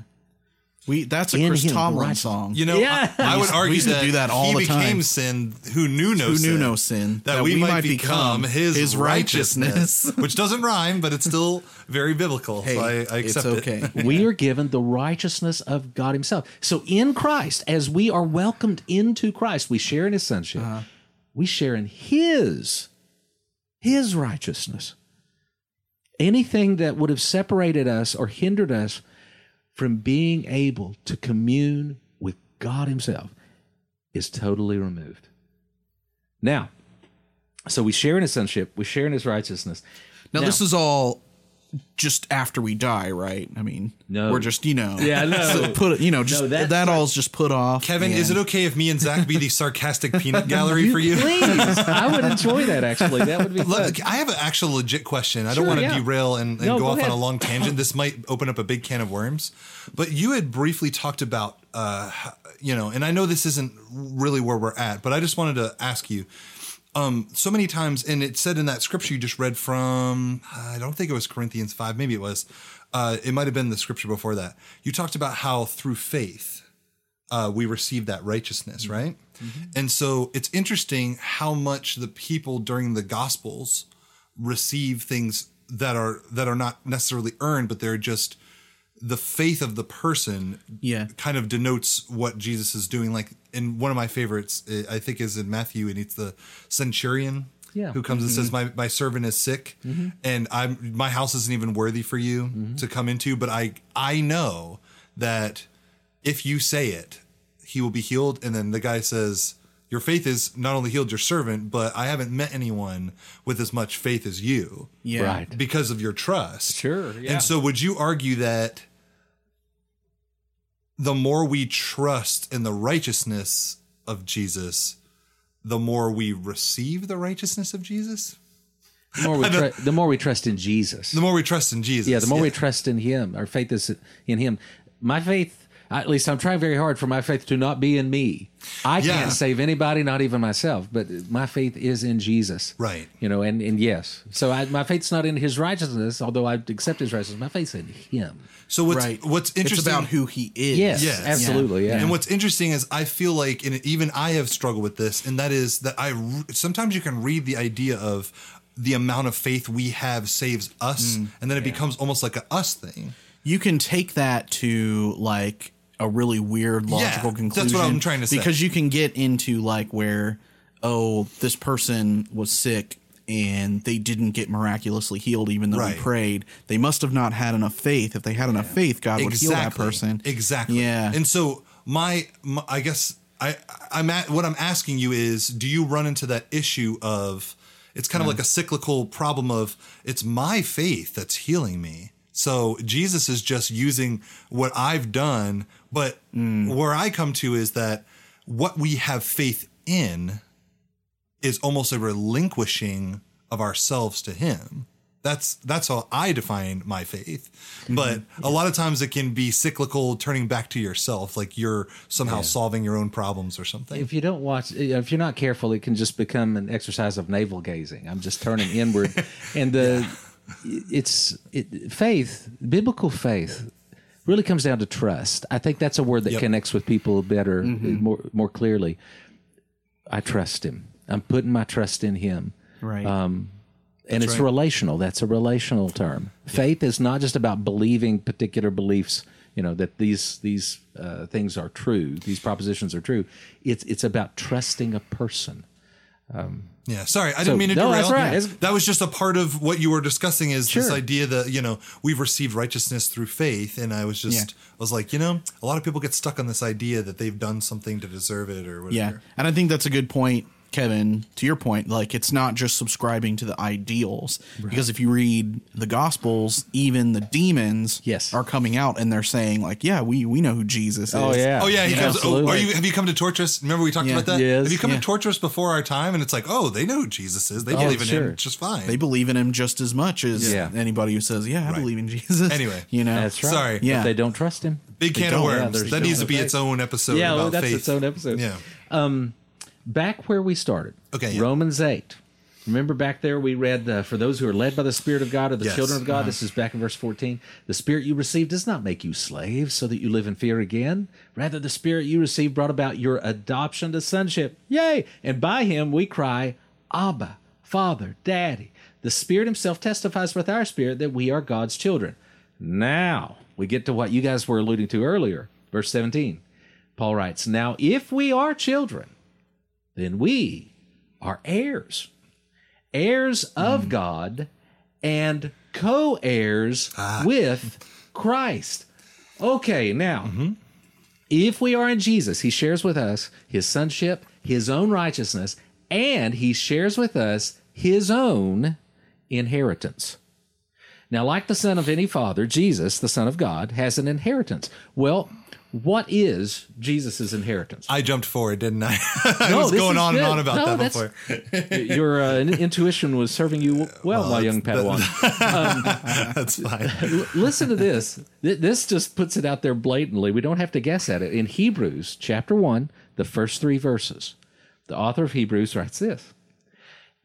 [SPEAKER 2] We that's a
[SPEAKER 3] In
[SPEAKER 2] Chris
[SPEAKER 3] him,
[SPEAKER 2] Tomlin
[SPEAKER 3] right.
[SPEAKER 2] song.
[SPEAKER 1] You know,
[SPEAKER 3] Yeah.
[SPEAKER 1] I, I would
[SPEAKER 2] We used- we
[SPEAKER 1] argue that,
[SPEAKER 2] do that all
[SPEAKER 1] he
[SPEAKER 2] the
[SPEAKER 1] became sin who knew no
[SPEAKER 2] Who
[SPEAKER 1] sin.
[SPEAKER 2] knew no sin,
[SPEAKER 1] That, we, might become his,
[SPEAKER 2] his
[SPEAKER 1] righteousness,
[SPEAKER 2] righteousness.
[SPEAKER 1] which doesn't rhyme, but it's still very biblical. so I, I
[SPEAKER 2] it's
[SPEAKER 1] accept
[SPEAKER 2] okay.
[SPEAKER 1] it.
[SPEAKER 3] we are given the righteousness of God Himself. So in Christ, as we are welcomed into Christ, we share in His sonship. Uh-huh. We share in His His righteousness. Anything that would have separated us or hindered us from being able to commune with God Himself is totally removed. Now, so we share in His sonship, we share in His righteousness.
[SPEAKER 2] Now, this is all just after we die, right? I mean,
[SPEAKER 3] No.
[SPEAKER 2] we're just you know,
[SPEAKER 3] Yeah, no.
[SPEAKER 2] so put it, you know, just
[SPEAKER 3] No, that's
[SPEAKER 2] that all's just put off.
[SPEAKER 1] Kevin, is it okay if me and Zak be the sarcastic peanut gallery for you?
[SPEAKER 3] Please, I would enjoy that. Actually, that would be fun.
[SPEAKER 1] I have an actual legit question. I
[SPEAKER 3] Sure,
[SPEAKER 1] don't want to
[SPEAKER 3] yeah.
[SPEAKER 1] derail and, and
[SPEAKER 3] No,
[SPEAKER 1] go,
[SPEAKER 3] go
[SPEAKER 1] off
[SPEAKER 3] ahead.
[SPEAKER 1] on a long tangent. This might open up a big can of worms. But you had briefly talked about, uh, you know, and I know this isn't really where we're at, but I just wanted to ask you. Um, so many times, and it said in that scripture you just read from, I don't think it was Corinthians 5, maybe it was. Uh, it might have been the scripture before that. You talked about how through faith, uh, we receive that righteousness, right? And so it's interesting how much the people during the Gospels receive things that are that are not necessarily earned, but they're just the faith of the person.
[SPEAKER 2] Yeah.
[SPEAKER 1] kind of denotes what Jesus is doing. Like in one of my favorites, eh, I think is in Matthew, and it's the centurion.
[SPEAKER 3] Yeah.
[SPEAKER 1] Who comes and mm-hmm. says, "My my servant is sick, mm-hmm. and I'm my house isn't even worthy for you mm-hmm. to come into, but I I know that if you say it, he will be healed. And then the guy says, Your faith is not only healed your servant, but I haven't met anyone with as much faith as you
[SPEAKER 2] Yeah.
[SPEAKER 3] Right.
[SPEAKER 1] because of your trust.
[SPEAKER 3] Sure, yeah.
[SPEAKER 1] And so, would you argue that the more we trust in the righteousness of Jesus, the more we receive the righteousness of Jesus?
[SPEAKER 3] The more we, tru- the more we trust in Jesus.
[SPEAKER 1] The more we trust in Jesus.
[SPEAKER 3] yeah, the more we trust in Him. Our faith is in Him. My faith, at least I'm trying very hard for my faith to not be in me. I
[SPEAKER 1] Yeah.
[SPEAKER 3] can't save anybody, not even myself, but my faith is in Jesus.
[SPEAKER 1] Right.
[SPEAKER 3] You know, and, and yes. So I, my faith's not in His righteousness, although I accept His righteousness. My faith's in Him.
[SPEAKER 1] So what's
[SPEAKER 2] Right.
[SPEAKER 1] what's interesting
[SPEAKER 2] It's about who he is.
[SPEAKER 3] Yes,
[SPEAKER 1] Yes.
[SPEAKER 3] absolutely. Yeah.
[SPEAKER 1] And what's interesting is I feel like, and even I have struggled with this, and that is that I sometimes you can read the idea of the amount of faith we have saves us,
[SPEAKER 2] Mm.
[SPEAKER 1] and then it becomes almost like a us thing.
[SPEAKER 2] you can take that to like a really weird logical
[SPEAKER 1] that's
[SPEAKER 2] conclusion.
[SPEAKER 1] That's what I'm trying to say.
[SPEAKER 2] Because you can get into like where, oh, this person was sick and they didn't get miraculously healed even though
[SPEAKER 1] Right.
[SPEAKER 2] we prayed. They must have not had enough faith. If they had enough faith, God would heal that person.
[SPEAKER 1] Exactly.
[SPEAKER 2] Yeah.
[SPEAKER 1] And so my, my I guess I I'm at what I'm asking you is do you run into that issue of it's kind of like a cyclical problem of it's my faith that's healing me. So Jesus is just using what I've done, but mm. where I come to is that what we have faith in is almost a relinquishing of ourselves to him. That's that's how I define my faith. Mm-hmm. But a lot of times it can be cyclical, turning back to yourself, like you're somehow solving your own problems or something.
[SPEAKER 3] If you don't watch, if you're not careful, it can just become an exercise of navel gazing. I'm just turning inward, and uh, the it's it, faith, biblical faith, really comes down to trust. I think that's a word that
[SPEAKER 1] Yep.
[SPEAKER 3] connects with people better, more more clearly. I trust Him. I'm putting my trust in Him.
[SPEAKER 2] Right.
[SPEAKER 3] Um, and it's
[SPEAKER 1] right.
[SPEAKER 3] relational. That's a relational term. Faith is not just about believing particular beliefs. You know that these these uh, things are true. These propositions are true. It's it's about trusting a person.
[SPEAKER 1] Yeah, sorry, I
[SPEAKER 3] So-
[SPEAKER 1] didn't mean to
[SPEAKER 3] no,
[SPEAKER 1] derail.
[SPEAKER 3] that's right.
[SPEAKER 1] Yeah. That was just a part of what you were discussing is this idea that, you know, we've received righteousness through faith. And I was just, I was like, you know, a lot of people get stuck on this idea that they've done something to deserve it or whatever. Yeah.
[SPEAKER 2] And I think that's a good point, Kevin, to your point. Like, it's not just subscribing to the ideals. Because if you read the Gospels, even the demons
[SPEAKER 3] Yes.
[SPEAKER 2] are coming out and they're saying, like, yeah, we, we know who Jesus oh, is.
[SPEAKER 1] Oh yeah, he
[SPEAKER 3] Yeah,
[SPEAKER 1] comes. Oh, are you? Have you come to torture us? Remember we talked
[SPEAKER 2] Yeah.
[SPEAKER 1] about that.
[SPEAKER 3] Yes.
[SPEAKER 1] Have you come
[SPEAKER 2] Yeah.
[SPEAKER 1] to torture us before our time? And it's like, oh, they know who Jesus is. They
[SPEAKER 3] Oh,
[SPEAKER 1] believe in
[SPEAKER 3] sure.
[SPEAKER 1] him just fine.
[SPEAKER 2] They believe in him just as much as
[SPEAKER 3] Yeah.
[SPEAKER 2] anybody who says, yeah, I
[SPEAKER 1] Right.
[SPEAKER 2] believe in Jesus.
[SPEAKER 1] Anyway.
[SPEAKER 2] you know?
[SPEAKER 3] That's right.
[SPEAKER 1] Sorry.
[SPEAKER 2] Yeah.
[SPEAKER 3] But they don't trust him.
[SPEAKER 1] Big can of
[SPEAKER 2] don't.
[SPEAKER 3] Yeah,
[SPEAKER 1] worms. that needs to be
[SPEAKER 3] faith.
[SPEAKER 1] its own episode.
[SPEAKER 3] Yeah, well,
[SPEAKER 1] about
[SPEAKER 3] that's
[SPEAKER 1] faith.
[SPEAKER 3] its own episode.
[SPEAKER 1] Yeah.
[SPEAKER 3] Um, back where we started.
[SPEAKER 1] Okay, yeah.
[SPEAKER 3] Romans 8. Remember back there we read, uh, for those who are led by the Spirit of God or the
[SPEAKER 1] Yes.
[SPEAKER 3] children of God,
[SPEAKER 2] Uh-huh.
[SPEAKER 3] this is back in verse 14. The Spirit you received does not make you slaves so that you live in fear again. Rather, the Spirit you received brought about your adoption to sonship. Yay! And by him we cry, Abba, Father, Daddy. The Spirit himself testifies with our spirit that we are God's children. Now we get to what you guys were alluding to earlier, verse 17. Paul writes, Now if we are children, then we are heirs, heirs of mm. God and co heirs ah. with Christ. Okay, now, mm-hmm. if we are in Jesus, he shares with us his sonship, his own righteousness, and he shares with us his own inheritance. Now, like the son of any father, Jesus, the Son of God, has an inheritance. Well, what is Jesus' inheritance?
[SPEAKER 1] I jumped forward, didn't I? I
[SPEAKER 3] No,
[SPEAKER 1] was going on and on about
[SPEAKER 3] No,
[SPEAKER 1] that before.
[SPEAKER 3] Your uh, in- intuition was serving you well, my young Padawan.
[SPEAKER 1] That's fine.
[SPEAKER 3] Listen to this. This just puts it out there blatantly. We don't have to guess at it. In Hebrews chapter 1, the first three verses, the author of Hebrews writes this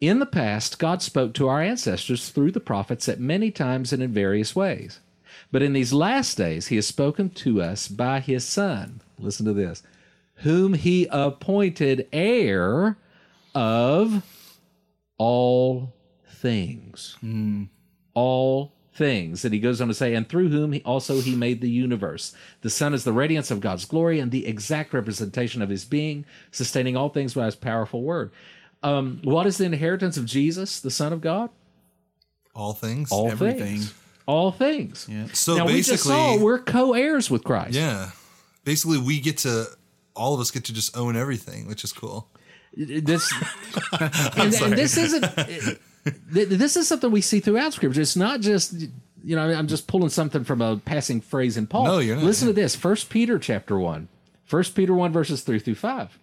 [SPEAKER 3] In the past, God spoke to our ancestors through the prophets at many times and in various ways. But in these last days, he has spoken to us by his Son. Listen to this. Whom he appointed heir of all things. All things. And he goes on to say, and through whom he, also he made the universe. The Son is the radiance of God's glory and the exact representation of his being, sustaining all things by his powerful word. Um, what is the inheritance of Jesus, the Son of God?
[SPEAKER 1] All things.
[SPEAKER 3] All
[SPEAKER 2] Everything.
[SPEAKER 3] things. All things. Yeah.
[SPEAKER 1] So
[SPEAKER 3] now we just
[SPEAKER 1] basically,
[SPEAKER 3] saw we're co-heirs with Christ.
[SPEAKER 1] yeah. Basically, we get to all of us get to just own everything, which is cool.
[SPEAKER 3] this and, and this isn't this is something we see throughout scripture it's not just you know i'm just pulling something from a passing phrase in paul
[SPEAKER 1] No, you're not,
[SPEAKER 3] listen
[SPEAKER 1] yeah.
[SPEAKER 3] to this first peter chapter 1 first peter 1 verses 3 through 5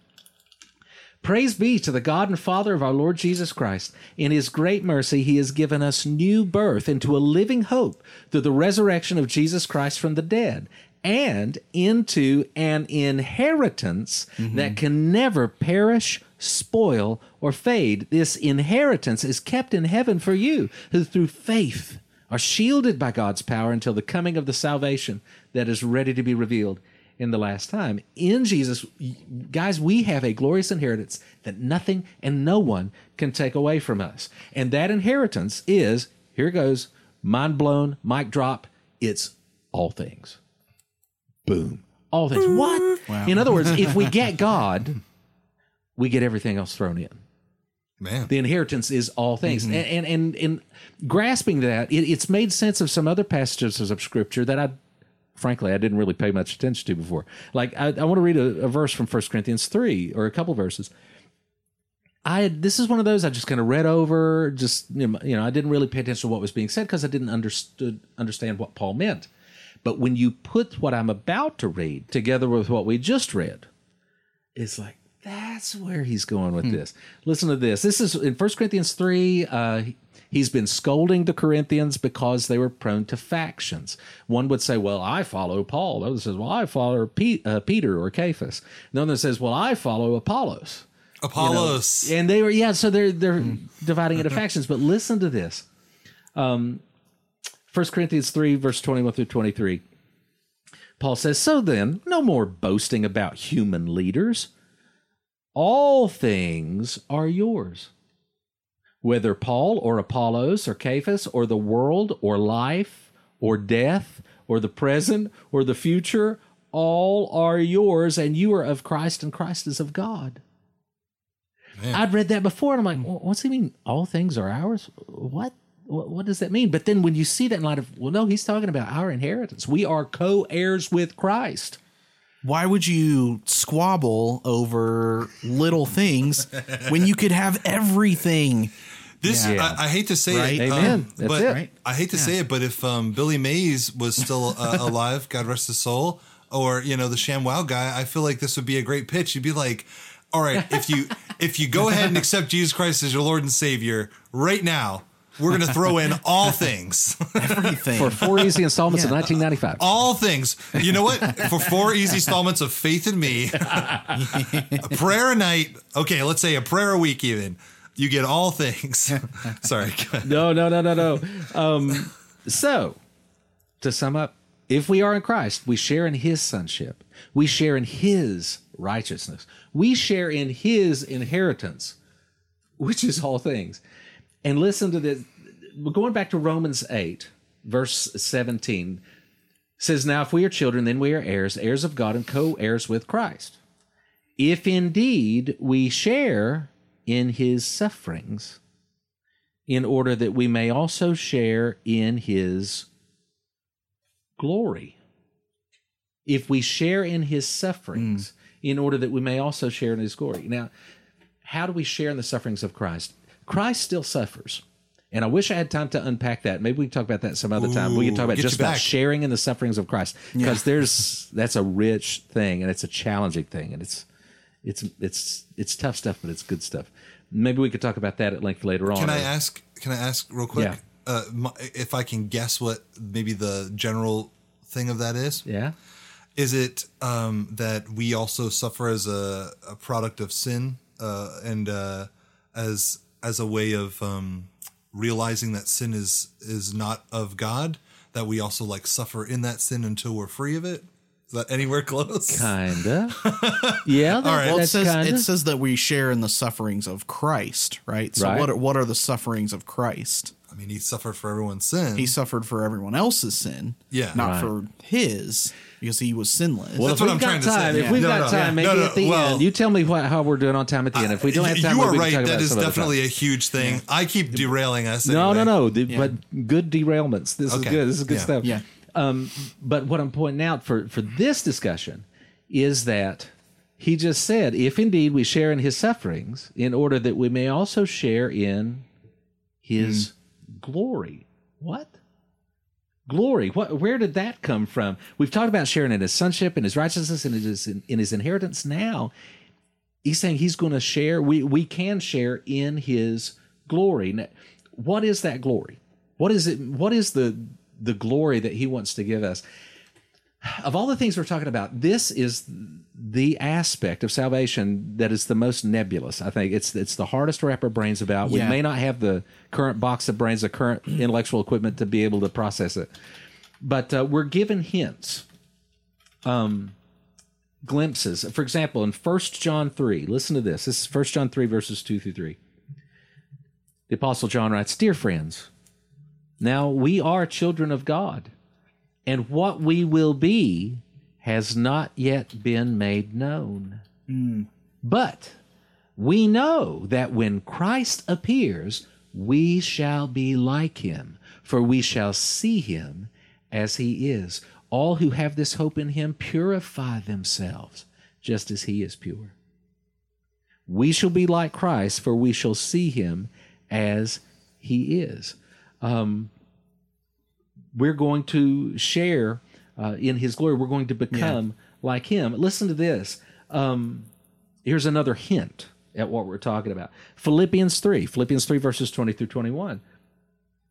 [SPEAKER 3] Praise be to the God and Father of our Lord Jesus Christ. In his great mercy, he has given us new birth into a living hope through the resurrection of Jesus Christ from the dead and into an inheritance mm-hmm. that can never perish, spoil, or fade. This inheritance is kept in heaven for you, who through faith are shielded by God's power until the coming of the salvation that is ready to be revealed in the last time. In Jesus, guys, we have a glorious inheritance that nothing and no one can take away from us. And that inheritance is, here it goes, mind blown, mic drop, it's all things. Boom. All things. What? In other words, if we get God, we get everything else thrown in.
[SPEAKER 1] Man.
[SPEAKER 3] The inheritance is all things. Mm-hmm. And, and, and, and grasping that, it, it's made sense of some other passages of scripture that I, frankly, I didn't really pay much attention to before. Like, I, I want to read a, a verse from 1 Corinthians 3 or a couple verses. I this is one of those I just kind of read over. Just you know, you know, I didn't really pay attention to what was being said because I didn't understood understand what Paul meant. But when you put what I'm about to read together with what we just read, it's like that's where he's going with this. Listen to this. This is in 1 Corinthians 3. Uh, he's been scolding the Corinthians because they were prone to factions. One would say, Well, I follow Paul. The other says, Well, I follow uh, Peter or Cephas. The other says, Well, I follow Apollos.
[SPEAKER 1] Apollos.
[SPEAKER 3] And they were, yeah, so they're they're dividing into factions. But listen to this. Um, 1 Corinthians 3, verse 21 through 23. Paul says, So then, no more boasting about human leaders. All things are yours. Whether Paul or Apollos or Cephas or the world or life or death or the present or the future, all are yours, and you are of Christ, and Christ is of God. I'd read that before, and I'm like, "Well, what's he mean? All things are ours? What? what? What does that mean? But then when you see that in light of, well, no, he's talking about our inheritance. We are co heirs with Christ.
[SPEAKER 2] Why would you squabble over little things when you could have everything?
[SPEAKER 1] This
[SPEAKER 3] Yeah.
[SPEAKER 1] I, I hate to say
[SPEAKER 2] Right.
[SPEAKER 1] it,
[SPEAKER 3] Amen.
[SPEAKER 1] um,
[SPEAKER 3] That's
[SPEAKER 1] but
[SPEAKER 3] it.
[SPEAKER 2] Right.
[SPEAKER 1] I hate to say it, but if um, Billy Mays was still uh, alive, God rest his soul, or you know the ShamWow guy, I feel like this would be a great pitch. You'd be like, "All right, if you if you go ahead and accept Jesus Christ as your Lord and Savior right now, we're going to throw in all things,
[SPEAKER 2] Everything.
[SPEAKER 3] For four easy installments of 1995.
[SPEAKER 1] all things. You know what? For four easy installments of faith in me, a prayer a night. Okay, let's say a prayer a week, even. You get all things. Sorry.
[SPEAKER 3] No, no, no, no, no. Um, so, to sum up, if we are in Christ, we share in his sonship. We share in his righteousness. We share in his inheritance, which is all things. And listen to this. We're going back to Romans 8, verse 17. says, Now if we are children, then we are heirs, heirs of God, and co heirs with Christ. If indeed we share in his sufferings, in order that we may also share in his glory. If we share in his sufferings, in order that we may also share in his glory. Now, how do we share in the sufferings of Christ? Christ still suffers. And I wish I had time to unpack that. Maybe we can talk about that some other time. We can talk about just about sharing in the sufferings of Christ because there's that's a rich thing and it's a challenging thing and it's it's it's it's tough stuff, but it's good stuff. Maybe we could talk about that at length later on.
[SPEAKER 1] Can I ask? Can I ask real quick?
[SPEAKER 3] Yeah.
[SPEAKER 1] Uh, my, if I can guess what maybe the general thing of that is?
[SPEAKER 3] Yeah.
[SPEAKER 1] Is it um, that we also suffer as a, a product of sin uh, and uh, as as a way of um, realizing that sin is is not of God? That we also like suffer in that sin until we're free of it. Is that anywhere close?
[SPEAKER 3] Kinda. yeah. That,
[SPEAKER 1] right.
[SPEAKER 2] Well, it says
[SPEAKER 3] kinda.
[SPEAKER 2] it says that we share in the sufferings of Christ, right? So
[SPEAKER 3] Right.
[SPEAKER 2] what are, what are the sufferings of Christ?
[SPEAKER 1] I mean, he suffered for everyone's sin.
[SPEAKER 2] He suffered for everyone else's sin,
[SPEAKER 1] Yeah.
[SPEAKER 2] not
[SPEAKER 3] Right.
[SPEAKER 2] for his, because he was sinless.
[SPEAKER 3] well,
[SPEAKER 1] That's
[SPEAKER 3] if
[SPEAKER 1] what
[SPEAKER 3] we've
[SPEAKER 1] I'm
[SPEAKER 3] got
[SPEAKER 1] trying to say.
[SPEAKER 3] time, if
[SPEAKER 1] Yeah.
[SPEAKER 3] we've
[SPEAKER 1] No,
[SPEAKER 3] got
[SPEAKER 1] no,
[SPEAKER 3] time,
[SPEAKER 1] yeah.
[SPEAKER 3] maybe
[SPEAKER 1] No, no,
[SPEAKER 3] at the
[SPEAKER 1] well-
[SPEAKER 3] end, you tell me what, how we're doing on time at the end. If we don't have time,
[SPEAKER 1] you are
[SPEAKER 3] maybe we
[SPEAKER 1] right.
[SPEAKER 3] can talk
[SPEAKER 1] That
[SPEAKER 3] about
[SPEAKER 1] is definitely a huge thing. I keep derailing us.
[SPEAKER 3] No, no, no. The- But good derailments. This is good. This is good stuff.
[SPEAKER 2] Yeah.
[SPEAKER 3] Um, but what I'm pointing out for for this discussion is that he just said, if indeed we share in his sufferings, in order that we may also share in his glory. What? Glory. What? Where did that come from? We've talked about sharing in his sonship and his righteousness and his in his inheritance. Now, he's saying he's going to share. We we can share in his glory. Now, what is that glory? What is it? What is the the glory that he wants to give us? Of all the things we're talking about, this is the aspect of salvation that is the most nebulous. I think it's it's the hardest to wrap our brains about. We may not have the current box of brains, the current intellectual equipment to be able to process it, but uh, we're given hints, um, glimpses. For example, in First John three, listen to this. This is First John three verses two through three. The Apostle John writes, "Dear friends, now we are children of God." and what we will be has not yet been made known. Hmm. But we know that when Christ appears, we shall be like him, for we shall see him as he is. All who have this hope in him purify themselves just as he is pure. We shall be like Christ, for we shall see him as he is. Um, we're going to share uh, in his glory. We're going to become like him. Listen to this. Um, here's another hint at what we're talking about. Philippians 3, Philippians 3, verses 20 through 21.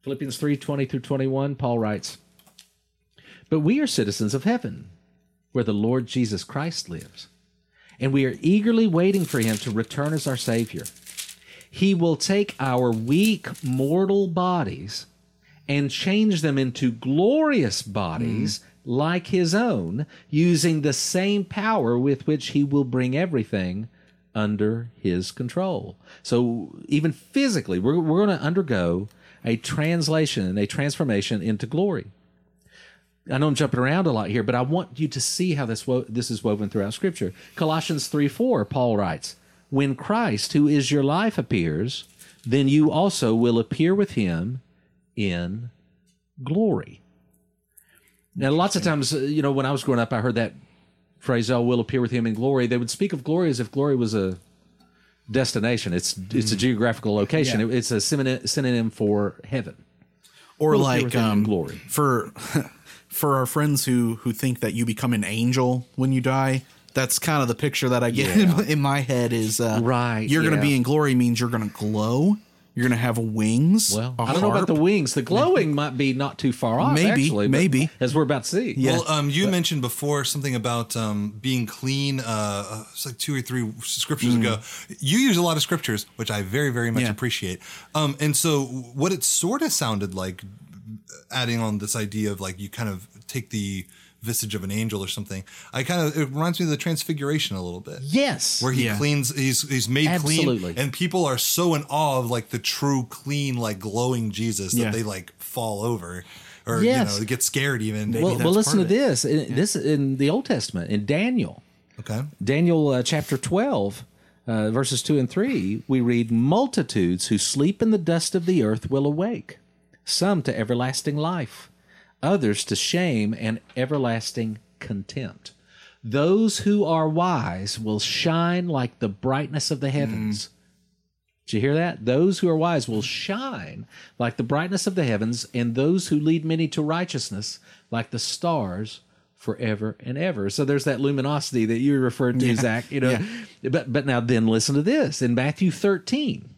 [SPEAKER 3] Philippians 3, 20 through 21, Paul writes, But we are citizens of heaven, where the Lord Jesus Christ lives, and we are eagerly waiting for him to return as our Savior. He will take our weak mortal bodies and change them into glorious bodies mm. like his own, using the same power with which he will bring everything under his control. So, even physically, we're, we're going to undergo a translation, and a transformation into glory. I know I'm jumping around a lot here, but I want you to see how this wo- this is woven throughout Scripture. Colossians 3 4, Paul writes, When Christ, who is your life, appears, then you also will appear with him in glory. Now, lots of times, uh, you know, when I was growing up, I heard that phrase, "Oh, we'll appear with him in glory." They would speak of glory as if glory was a destination. It's it's a geographical location.
[SPEAKER 2] Yeah.
[SPEAKER 3] It- it's a synonym, for heaven.
[SPEAKER 2] or
[SPEAKER 3] We'll
[SPEAKER 2] like
[SPEAKER 3] with him in
[SPEAKER 2] um,
[SPEAKER 3] glory.
[SPEAKER 2] for for our friends who who think that you become an angel when you die that's kind of the picture that i get in, in my head is uh,
[SPEAKER 3] Right,
[SPEAKER 2] you're gonna be in glory means you're gonna glow you're gonna have wings
[SPEAKER 3] Well,
[SPEAKER 2] I
[SPEAKER 3] I don't know about the wings. The glowing might be not too far off.
[SPEAKER 2] Maybe,
[SPEAKER 3] actually,
[SPEAKER 2] maybe.
[SPEAKER 3] as we're about to see.
[SPEAKER 2] Yeah.
[SPEAKER 1] Well, um, you mentioned before something about um, being clean. Uh, uh, it's like two or three scriptures ago. You use a lot of scriptures, which I very, very much
[SPEAKER 2] Yeah.
[SPEAKER 1] appreciate. Um, and so, what it sort of sounded like, adding on this idea of like you kind of take the visage of an angel or something. I kind of it reminds me of the Transfiguration a little bit.
[SPEAKER 3] Yes.
[SPEAKER 1] Where he
[SPEAKER 2] Yeah.
[SPEAKER 1] cleans, he's he's made
[SPEAKER 3] Absolutely.
[SPEAKER 1] clean, and people are so in awe of like the true, clean, like glowing Jesus that
[SPEAKER 2] Yeah.
[SPEAKER 1] they like fall over, or
[SPEAKER 3] Yes.
[SPEAKER 1] you know, get scared even.
[SPEAKER 3] well, well, listen to
[SPEAKER 2] it.
[SPEAKER 3] this. In, This in the Old Testament in Daniel.
[SPEAKER 1] okay.
[SPEAKER 3] Daniel uh, chapter 12, uh, verses 2 and 3, we read, Multitudes who sleep in the dust of the earth will awake, some to everlasting life, others to shame and everlasting contempt. Those who are wise will shine like the brightness of the heavens. Mm. Did you hear that? Those who are wise will shine like the brightness of the heavens, and those who lead many to righteousness like the stars forever and ever. So there's that luminosity that you referred to, Zak. You know, but but now then listen to this in Matthew 13.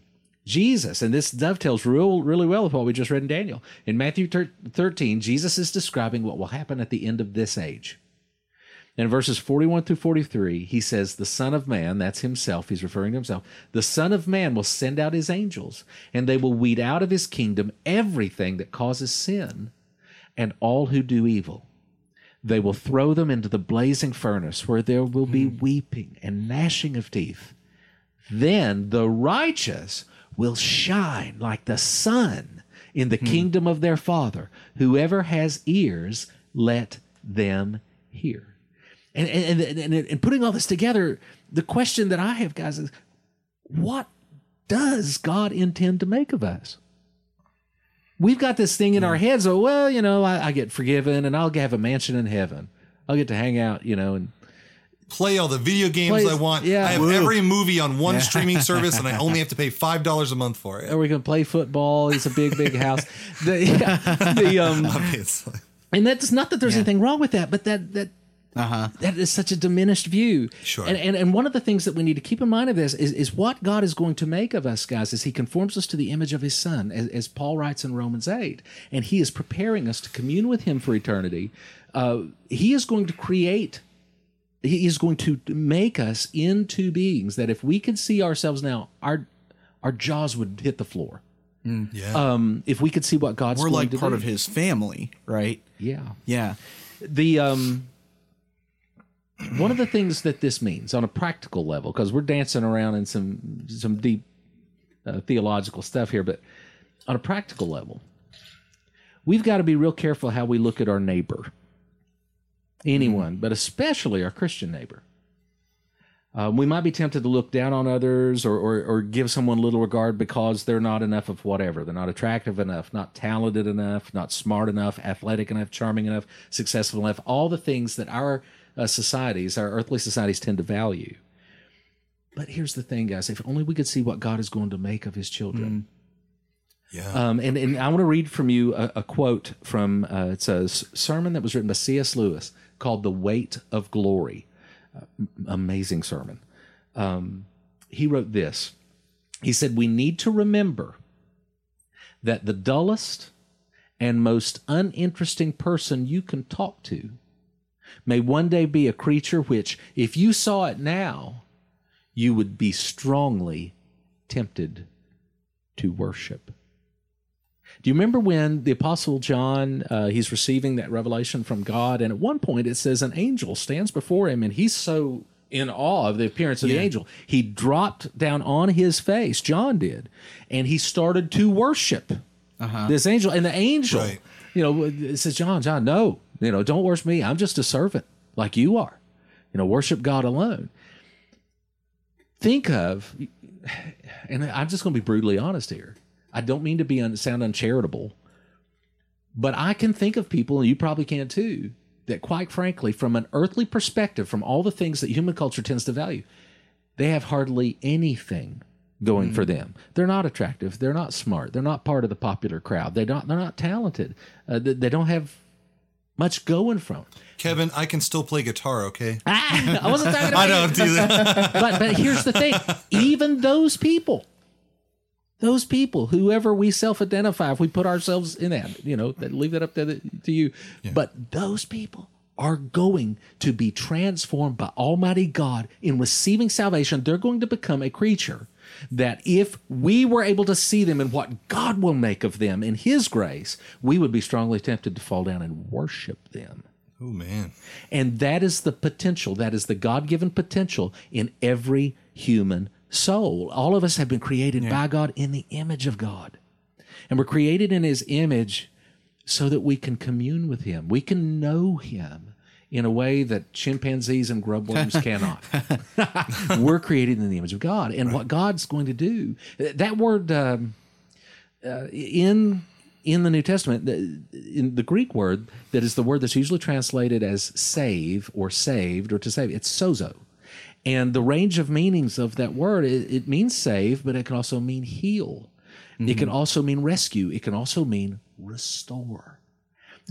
[SPEAKER 3] Jesus, and this dovetails real, really well with what we just read in Daniel. In Matthew 13, Jesus is describing what will happen at the end of this age. In verses 41 through 43, he says, The Son of Man, that's himself, he's referring to himself, the Son of Man will send out his angels, and they will weed out of his kingdom everything that causes sin and all who do evil. They will throw them into the blazing furnace where there will be hmm. weeping and gnashing of teeth. Then the righteous will shine like the sun in the hmm. kingdom of their Father. Whoever has ears, let them hear. And, and, and, and, and putting all this together, the question that I have, guys, is what does God intend to make of us? We've got this thing in our hmm. heads. Oh, well, you know, I, I get forgiven and I'll have a mansion in heaven. I'll get to hang out, you know, and
[SPEAKER 1] play all the video games
[SPEAKER 3] Play-
[SPEAKER 1] I want.
[SPEAKER 3] yeah.
[SPEAKER 1] I have
[SPEAKER 2] Woo.
[SPEAKER 1] every movie on one streaming service, and I only have to pay five dollars a month for it.
[SPEAKER 3] are we going to play football? It's a big, big house. The, yeah, the, um,
[SPEAKER 1] Obviously,
[SPEAKER 3] and that's not that there's anything wrong with that, but that that
[SPEAKER 2] uh-huh
[SPEAKER 3] that is such a diminished view.
[SPEAKER 1] Sure.
[SPEAKER 3] And, and and one of the things that we need to keep in mind of this is, is what God is going to make of us, guys, is He conforms us to the image of His Son, as, as Paul writes in Romans eight, and He is preparing us to commune with Him for eternity. Uh, he is going to create. He is going to make us into beings that, if we could see ourselves now, our our jaws would hit the floor.
[SPEAKER 1] yeah.
[SPEAKER 3] Um, if we could see what God's
[SPEAKER 2] we're like part
[SPEAKER 3] do.
[SPEAKER 2] of his family right
[SPEAKER 3] yeah.
[SPEAKER 2] yeah
[SPEAKER 3] the um one of the things that this means on a practical level because we're dancing around in some some deep uh, theological stuff here but on a practical level we've got to be real careful how we look at our neighbor anyone but especially our christian neighbor uh, we might be tempted to look down on others or, or, or give someone little regard because they're not enough of whatever. They're not attractive enough, not talented enough, not smart enough, athletic enough, charming enough, successful enough. All the things that our uh, societies, our earthly societies, tend to value. But here's the thing, guys. If only we could see what God is going to make of his children.
[SPEAKER 1] Yeah.
[SPEAKER 3] Um, and, and I want to read from you a, a quote from uh, it's a s- sermon that was written by C.S. Lewis called "The Weight of Glory." Uh, amazing sermon. Um, he wrote this. He said, "We need to remember that the dullest and most uninteresting person you can talk to may one day be a creature which, if you saw it now, you would be strongly tempted to worship." Do you remember when the Apostle John uh, he's receiving that revelation from God, and at one point it says an angel stands before him, and he's so in awe of the appearance of the angel, he dropped down on his face. John did, and he started to worship this angel, and the angel,
[SPEAKER 1] Right.
[SPEAKER 3] you know, says, "John, John, no, you know, don't worship me. I'm just a servant like you are. You know, worship God alone." Think of, and I'm just going to be brutally honest here. I don't mean to be un, sound uncharitable, but I can think of people, and you probably can too, that quite frankly, from an earthly perspective, from all the things that human culture tends to value, they have hardly anything going for them. They're not attractive. They're not smart. They're not part of the popular crowd. They don't. They're not talented. Uh, they, they don't have much going from. 'em.
[SPEAKER 1] Kevin, I can still play guitar, okay?
[SPEAKER 3] Ah, I wasn't talking about
[SPEAKER 1] I don't do that.
[SPEAKER 3] but but here's the thing even those people those people whoever we self-identify if we put ourselves in that you know that leave that up to, the, to you. But those people are going to be transformed by almighty god in receiving salvation. They're going to become a creature that if we were able to see them and what god will make of them in his grace we would be strongly tempted to fall down and worship them.
[SPEAKER 1] Oh man.
[SPEAKER 3] and that is the potential, that is the God given potential in every human soul. All of us have been created by God in the image of God. And we're created in his image so that we can commune with him. We can know him in a way that chimpanzees and grubworms cannot. we're created in the image of God. And what God's going to do, that word um, uh, in in the New Testament, the, in the Greek word that is the word that's usually translated as save or saved or to save, it's sozo. And the range of meanings of that word, it, it means save, but it can also mean heal. It can mm-hmm. also mean rescue. It can also mean restore.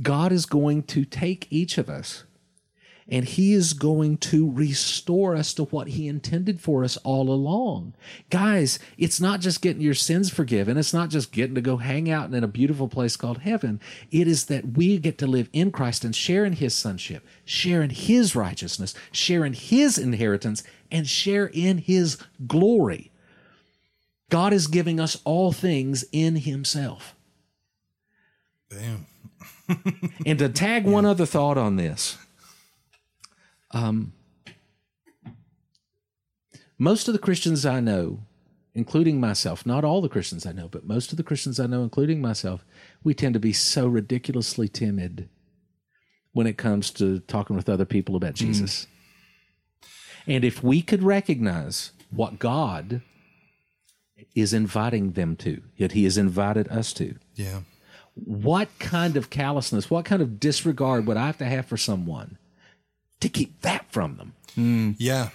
[SPEAKER 3] God is going to take each of us and he is going to restore us to what he intended for us all along. Guys, it's not just getting your sins forgiven. It's not just getting to go hang out in a beautiful place called heaven. It is that we get to live in Christ and share in his sonship, share in his righteousness, share in his inheritance, and share in his glory. God is giving us all things in himself.
[SPEAKER 1] Damn.
[SPEAKER 3] And to tag one other thought on this, um, most of the Christians I know, including myself, not all the Christians I know, but most of the Christians I know, including myself, we tend to be so ridiculously timid when it comes to talking with other people about Jesus. And if we could recognize what God is inviting them to, yet He has invited us to,
[SPEAKER 1] Yeah.
[SPEAKER 3] what kind of callousness, what kind of disregard would I have to have for someone to keep that from them?
[SPEAKER 1] Yeah.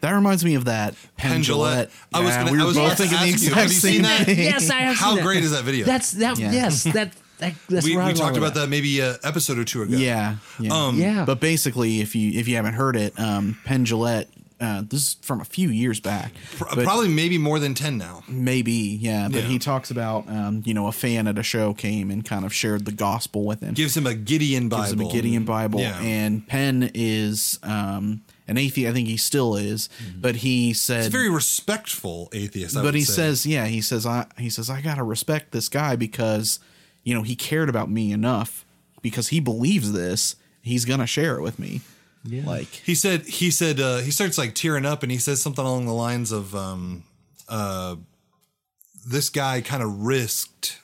[SPEAKER 2] That reminds me of that
[SPEAKER 1] Penn
[SPEAKER 2] Pendulette.
[SPEAKER 1] I was gonna-
[SPEAKER 2] we
[SPEAKER 1] I was
[SPEAKER 2] both
[SPEAKER 1] to
[SPEAKER 2] thinking the
[SPEAKER 1] ask you,
[SPEAKER 2] exact
[SPEAKER 1] have you
[SPEAKER 2] same
[SPEAKER 1] seen that?
[SPEAKER 2] thing.
[SPEAKER 3] Yes, I have.
[SPEAKER 1] How
[SPEAKER 3] seen
[SPEAKER 1] great is that video?
[SPEAKER 3] That's that.
[SPEAKER 2] Yeah.
[SPEAKER 3] Yes, that. that that's
[SPEAKER 1] we,
[SPEAKER 3] right
[SPEAKER 1] we
[SPEAKER 3] along
[SPEAKER 1] talked about that maybe an episode or two ago.
[SPEAKER 2] Yeah, yeah.
[SPEAKER 1] Um,
[SPEAKER 3] Yeah,
[SPEAKER 2] But basically, if you if you haven't heard it, um, Penn Jillette, uh, this is from a few years back.
[SPEAKER 1] Probably maybe more than 10 now.
[SPEAKER 2] maybe, yeah. But
[SPEAKER 1] Yeah.
[SPEAKER 2] he talks about, um, you know, a fan at a show came and kind of shared the gospel with him.
[SPEAKER 1] Gives him a Gideon Bible.
[SPEAKER 2] gives him a Gideon Bible,
[SPEAKER 1] Yeah.
[SPEAKER 2] and Penn is um, an atheist. I think he still is, but he said
[SPEAKER 1] It's a very respectful atheist. I
[SPEAKER 2] but he
[SPEAKER 1] say.
[SPEAKER 2] says, yeah, he says, I he says I gotta respect this guy because you know he cared about me enough because he believes this. He's gonna share it with me. Yeah. Like
[SPEAKER 1] He said he said uh, he starts like tearing up and he says something along the lines of um uh this guy kind of risked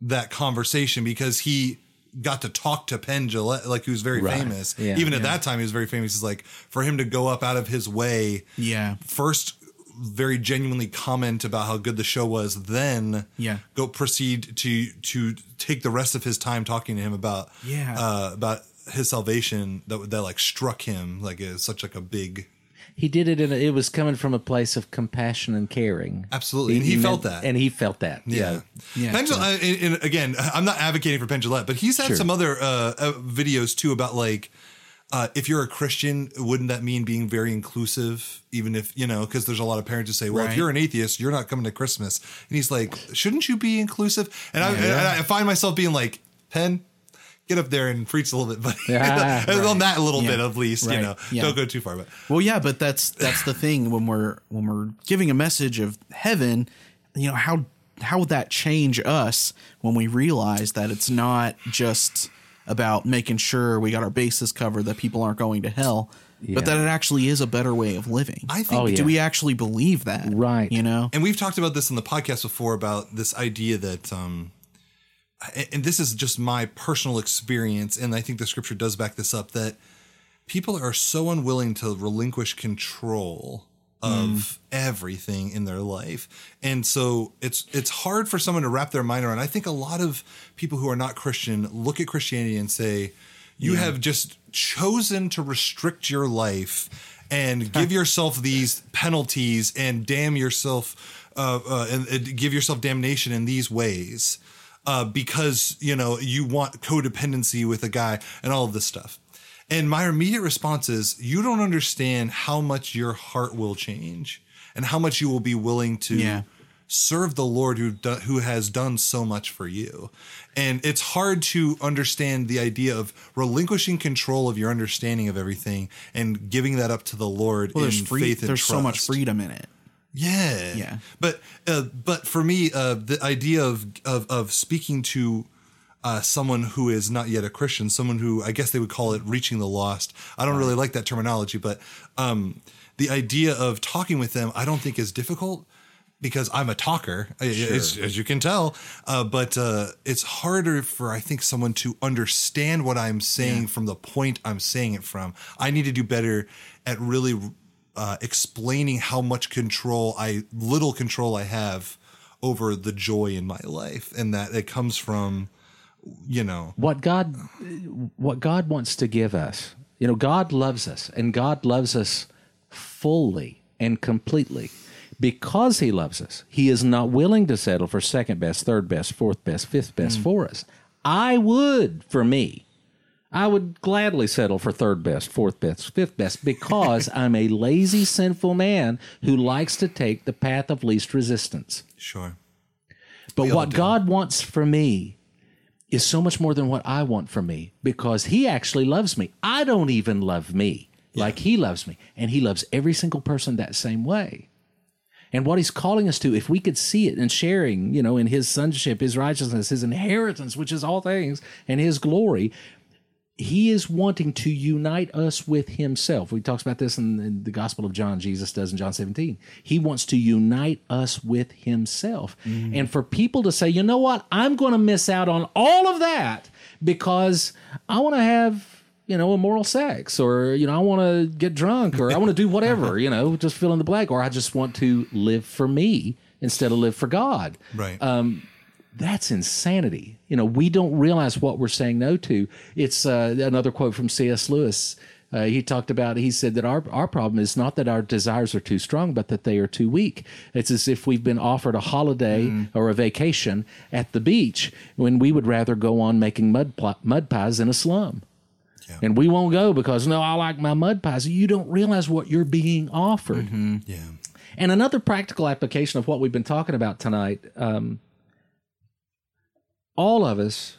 [SPEAKER 1] that conversation because he got to talk to Penn Jillette, like who's very
[SPEAKER 3] Right.
[SPEAKER 1] famous.
[SPEAKER 3] Yeah.
[SPEAKER 1] Even at that time, he was very famous. He's like for him to go up out of his way,
[SPEAKER 2] yeah,
[SPEAKER 1] first very genuinely comment about how good the show was, then
[SPEAKER 2] Yeah.
[SPEAKER 1] go proceed to to take the rest of his time talking to him about
[SPEAKER 2] Yeah.
[SPEAKER 1] uh, about his salvation that that like struck him like it's such like a big
[SPEAKER 3] he did it in a, it was coming from a place of compassion and caring.
[SPEAKER 1] Absolutely. And he felt
[SPEAKER 3] meant-
[SPEAKER 1] that.
[SPEAKER 3] and he felt that.
[SPEAKER 1] Yeah.
[SPEAKER 2] Yeah,
[SPEAKER 1] Pendul- I- and, and again, I'm not advocating for Penn Jillette, but he's had
[SPEAKER 3] Sure.
[SPEAKER 1] some other uh, uh, videos too about like, uh, if you're a Christian, wouldn't that mean being very inclusive? Even if, you know, because there's a lot of parents who say, well, if you're an atheist, you're not coming to Christmas. And he's like, shouldn't you be inclusive? And, I, and I find myself being like, Penn, get up there and preach a little bit, buddy.
[SPEAKER 3] Yeah,
[SPEAKER 1] And on that a little
[SPEAKER 2] Yeah.
[SPEAKER 1] bit, at least, you know,
[SPEAKER 2] Yeah.
[SPEAKER 1] don't go too far. But
[SPEAKER 2] Well, yeah, but that's that's the thing when we're when we're giving a message of heaven, you know how how would that change us when we realize that it's not just about making sure we got our bases covered that people aren't going to hell, but that it actually is a better way of living.
[SPEAKER 1] I think
[SPEAKER 3] Oh, yeah.
[SPEAKER 2] Do we actually believe that?
[SPEAKER 3] Right.
[SPEAKER 2] You know?
[SPEAKER 1] and we've talked about this in the podcast before about this idea that um and this is just my personal experience and i think the scripture does back this up that people are so unwilling to relinquish control of everything in their life. And so it's it's hard for someone to wrap their mind around. I think a lot of people who are not christian look at christianity and say you have just chosen to restrict your life and give yourself these penalties and damn yourself uh, uh, and, and give yourself damnation in these ways uh, because you know you want codependency with a guy and all of this stuff. And my immediate response is, you don't understand how much your heart will change and how much you will be willing to
[SPEAKER 2] Yeah.
[SPEAKER 1] serve the Lord who do, who has done so much for you. And it's hard to understand the idea of relinquishing control of your understanding of everything and giving that up to the Lord
[SPEAKER 2] Well,
[SPEAKER 1] in
[SPEAKER 2] free,
[SPEAKER 1] faith and
[SPEAKER 2] there's so much freedom in it.
[SPEAKER 1] Yeah,
[SPEAKER 2] Yeah.
[SPEAKER 1] But uh, but for me, uh, the idea of of of speaking to uh, someone who is not yet a Christian, someone who I guess they would call it reaching the lost. I don't really like that terminology, but um, the idea of talking with them, I don't think is difficult because I'm a talker, I- as, as you can tell. Uh, but uh, it's harder for I think someone to understand what I'm saying from the point I'm saying it from. I need to do better at really uh, explaining how much control I, little control I have over the joy in my life, and that it comes from, you know,
[SPEAKER 3] what God what God wants to give us. You know, God loves us and God loves us fully and completely. Because he loves us, he is not willing to settle for second best, third best, fourth best, fifth best for us. I would for me. I would gladly settle for third best, fourth best, fifth best because I'm a lazy, sinful man who likes to take the path of least resistance.
[SPEAKER 1] sure.
[SPEAKER 3] But
[SPEAKER 1] all
[SPEAKER 3] what. God wants for me is so much more than what I want for me because He actually loves me. I don't even love me like He loves me. And He loves every single person that same way. And what He's calling us to, if we could see it and sharing, you know, in His sonship, His righteousness, His inheritance, which is all things, and His glory, he is wanting to unite us with himself. We talks about this in, in the Gospel of John. Jesus does in John 17. He wants to unite us with himself. Mm. And for people to say, you know what, I'm going to miss out on all of that because I want to have, you know, immoral sex or, you know, I want to get drunk or I want to do whatever, you know, just fill in the blank, or I just want to live for me instead of live for God
[SPEAKER 1] Right.
[SPEAKER 3] Um, that's insanity. You know, we don't realize what we're saying no to. It's uh, another quote from C.S. Lewis. Uh, he talked about, he said that our, our problem is not that our desires are too strong, but that they are too weak. It's as if we've been offered a holiday or a vacation at the beach when we would rather go on making mud, pl- mud pies in a slum. And we won't go because, no, I like my mud pies. You don't realize what you're being offered.
[SPEAKER 1] yeah.
[SPEAKER 3] And another practical application of what we've been talking about tonight um, all of us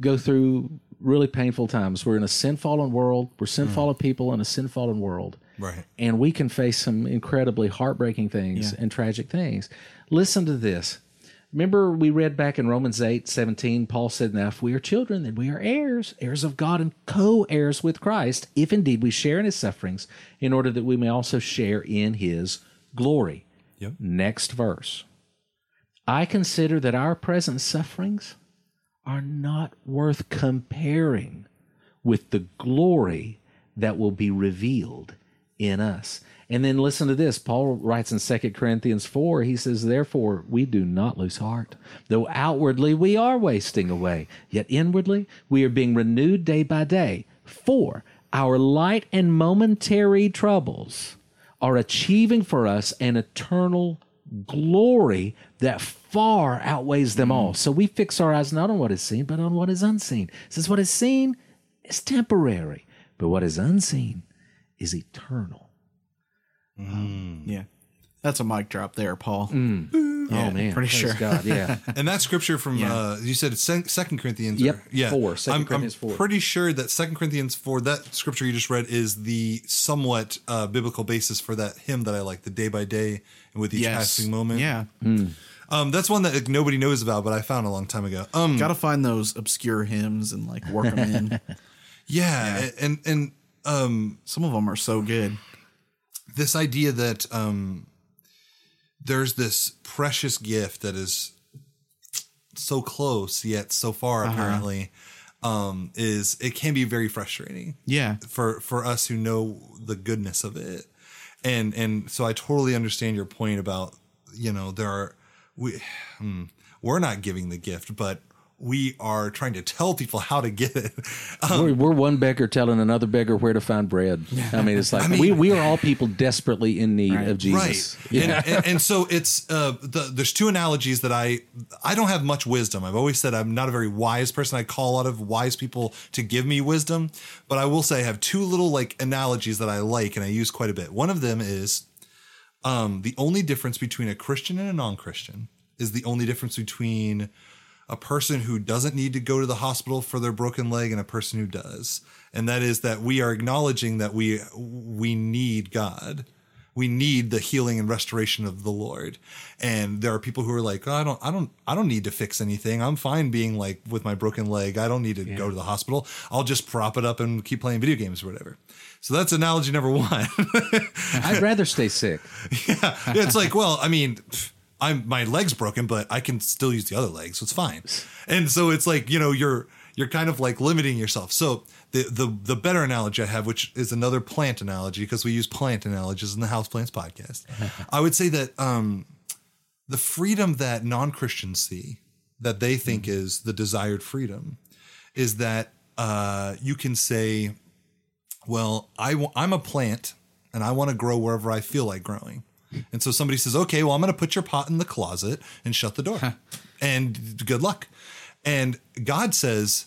[SPEAKER 3] go through really painful times. We're in a sin fallen world, we're mm. sin fallen people in a sin fallen world.
[SPEAKER 1] Right.
[SPEAKER 3] And we can face some incredibly heartbreaking things and tragic things. Listen to this. Remember, we read back in Romans 8 17, Paul said, Now, if we are children, then we are heirs, heirs of God and co heirs with Christ, if indeed we share in his sufferings, in order that we may also share in his glory.
[SPEAKER 1] Yep.
[SPEAKER 3] Next verse. I consider that our present sufferings are not worth comparing with the glory that will be revealed in us. And then listen to this. Paul writes in 2 Corinthians 4, he says, Therefore, we do not lose heart. Though outwardly we are wasting away, yet inwardly we are being renewed day by day. For our light and momentary troubles are achieving for us an eternal glory that far outweighs them all. So we fix our eyes not on what is seen, but on what is unseen. Since what is seen is temporary, but what is unseen is eternal.
[SPEAKER 2] Yeah. That's a mic drop there, Paul.
[SPEAKER 3] oh man,
[SPEAKER 2] pretty
[SPEAKER 3] praise
[SPEAKER 2] sure.
[SPEAKER 3] God, yeah.
[SPEAKER 1] And that scripture from uh, you said it's Second Corinthians.
[SPEAKER 3] Yep,
[SPEAKER 1] or- yeah,
[SPEAKER 3] four, Second
[SPEAKER 1] I'm,
[SPEAKER 3] Corinthians
[SPEAKER 1] I'm
[SPEAKER 3] four.
[SPEAKER 1] pretty sure that Second Corinthians four, that scripture you just read, is the somewhat uh, biblical basis for that hymn that I like, the day by day and with each
[SPEAKER 2] Yes.
[SPEAKER 1] passing moment.
[SPEAKER 2] Yeah.
[SPEAKER 1] Um, that's one that like, nobody knows about, but I found a long time ago. Um,
[SPEAKER 2] Got to find those obscure hymns and like work them in.
[SPEAKER 1] yeah, and and um,
[SPEAKER 2] Some of them are so good.
[SPEAKER 1] this idea that um, there's this precious gift that is so close yet so far apparently um, is it can be very frustrating
[SPEAKER 2] Yeah.
[SPEAKER 1] for for us who know the goodness of it and and so i totally understand your point about you know there are we hmm, we're not giving the gift but we are trying to tell people how to get it
[SPEAKER 3] we're, we're one beggar telling another beggar where to find bread. I mean, it's like
[SPEAKER 1] mean-
[SPEAKER 3] we, we are all people desperately in need of Jesus.
[SPEAKER 1] Right. And, and, and so it's uh, the, there's two analogies that I I don't have much wisdom. I've always said I'm not a very wise person. I call a lot of wise people to give me wisdom, but I will say I have two little like analogies that I like and I use quite a bit. One of them is um, the only difference between a Christian and a non-Christian is the only difference between a person who doesn't need to go to the hospital for their broken leg and a person who does. And that is that we are acknowledging that we we need God. We need the healing and restoration of the Lord. And there are people who are like, oh, I don't I don't I don't need to fix anything. I'm fine being like with my broken leg. I don't need to go to the hospital. I'll just prop it up and keep playing video games or whatever. So that's analogy number 1.
[SPEAKER 3] I'd rather stay sick.
[SPEAKER 1] yeah, it's like, well, I mean, I'm my leg's broken, but I can still use the other leg, so it's fine. And so it's like, you know, you're you're kind of like limiting yourself. So the the the better analogy I have, which is another plant analogy, because we use plant analogies in the House Plants podcast, I would say that um, the freedom that non Christians see, that they think is the desired freedom, is that uh, you can say, well, I w- I'm a plant and I want to grow wherever I feel like growing. And so somebody says, okay, well, I'm going to put your pot in the closet and shut the door. and good luck. And God says,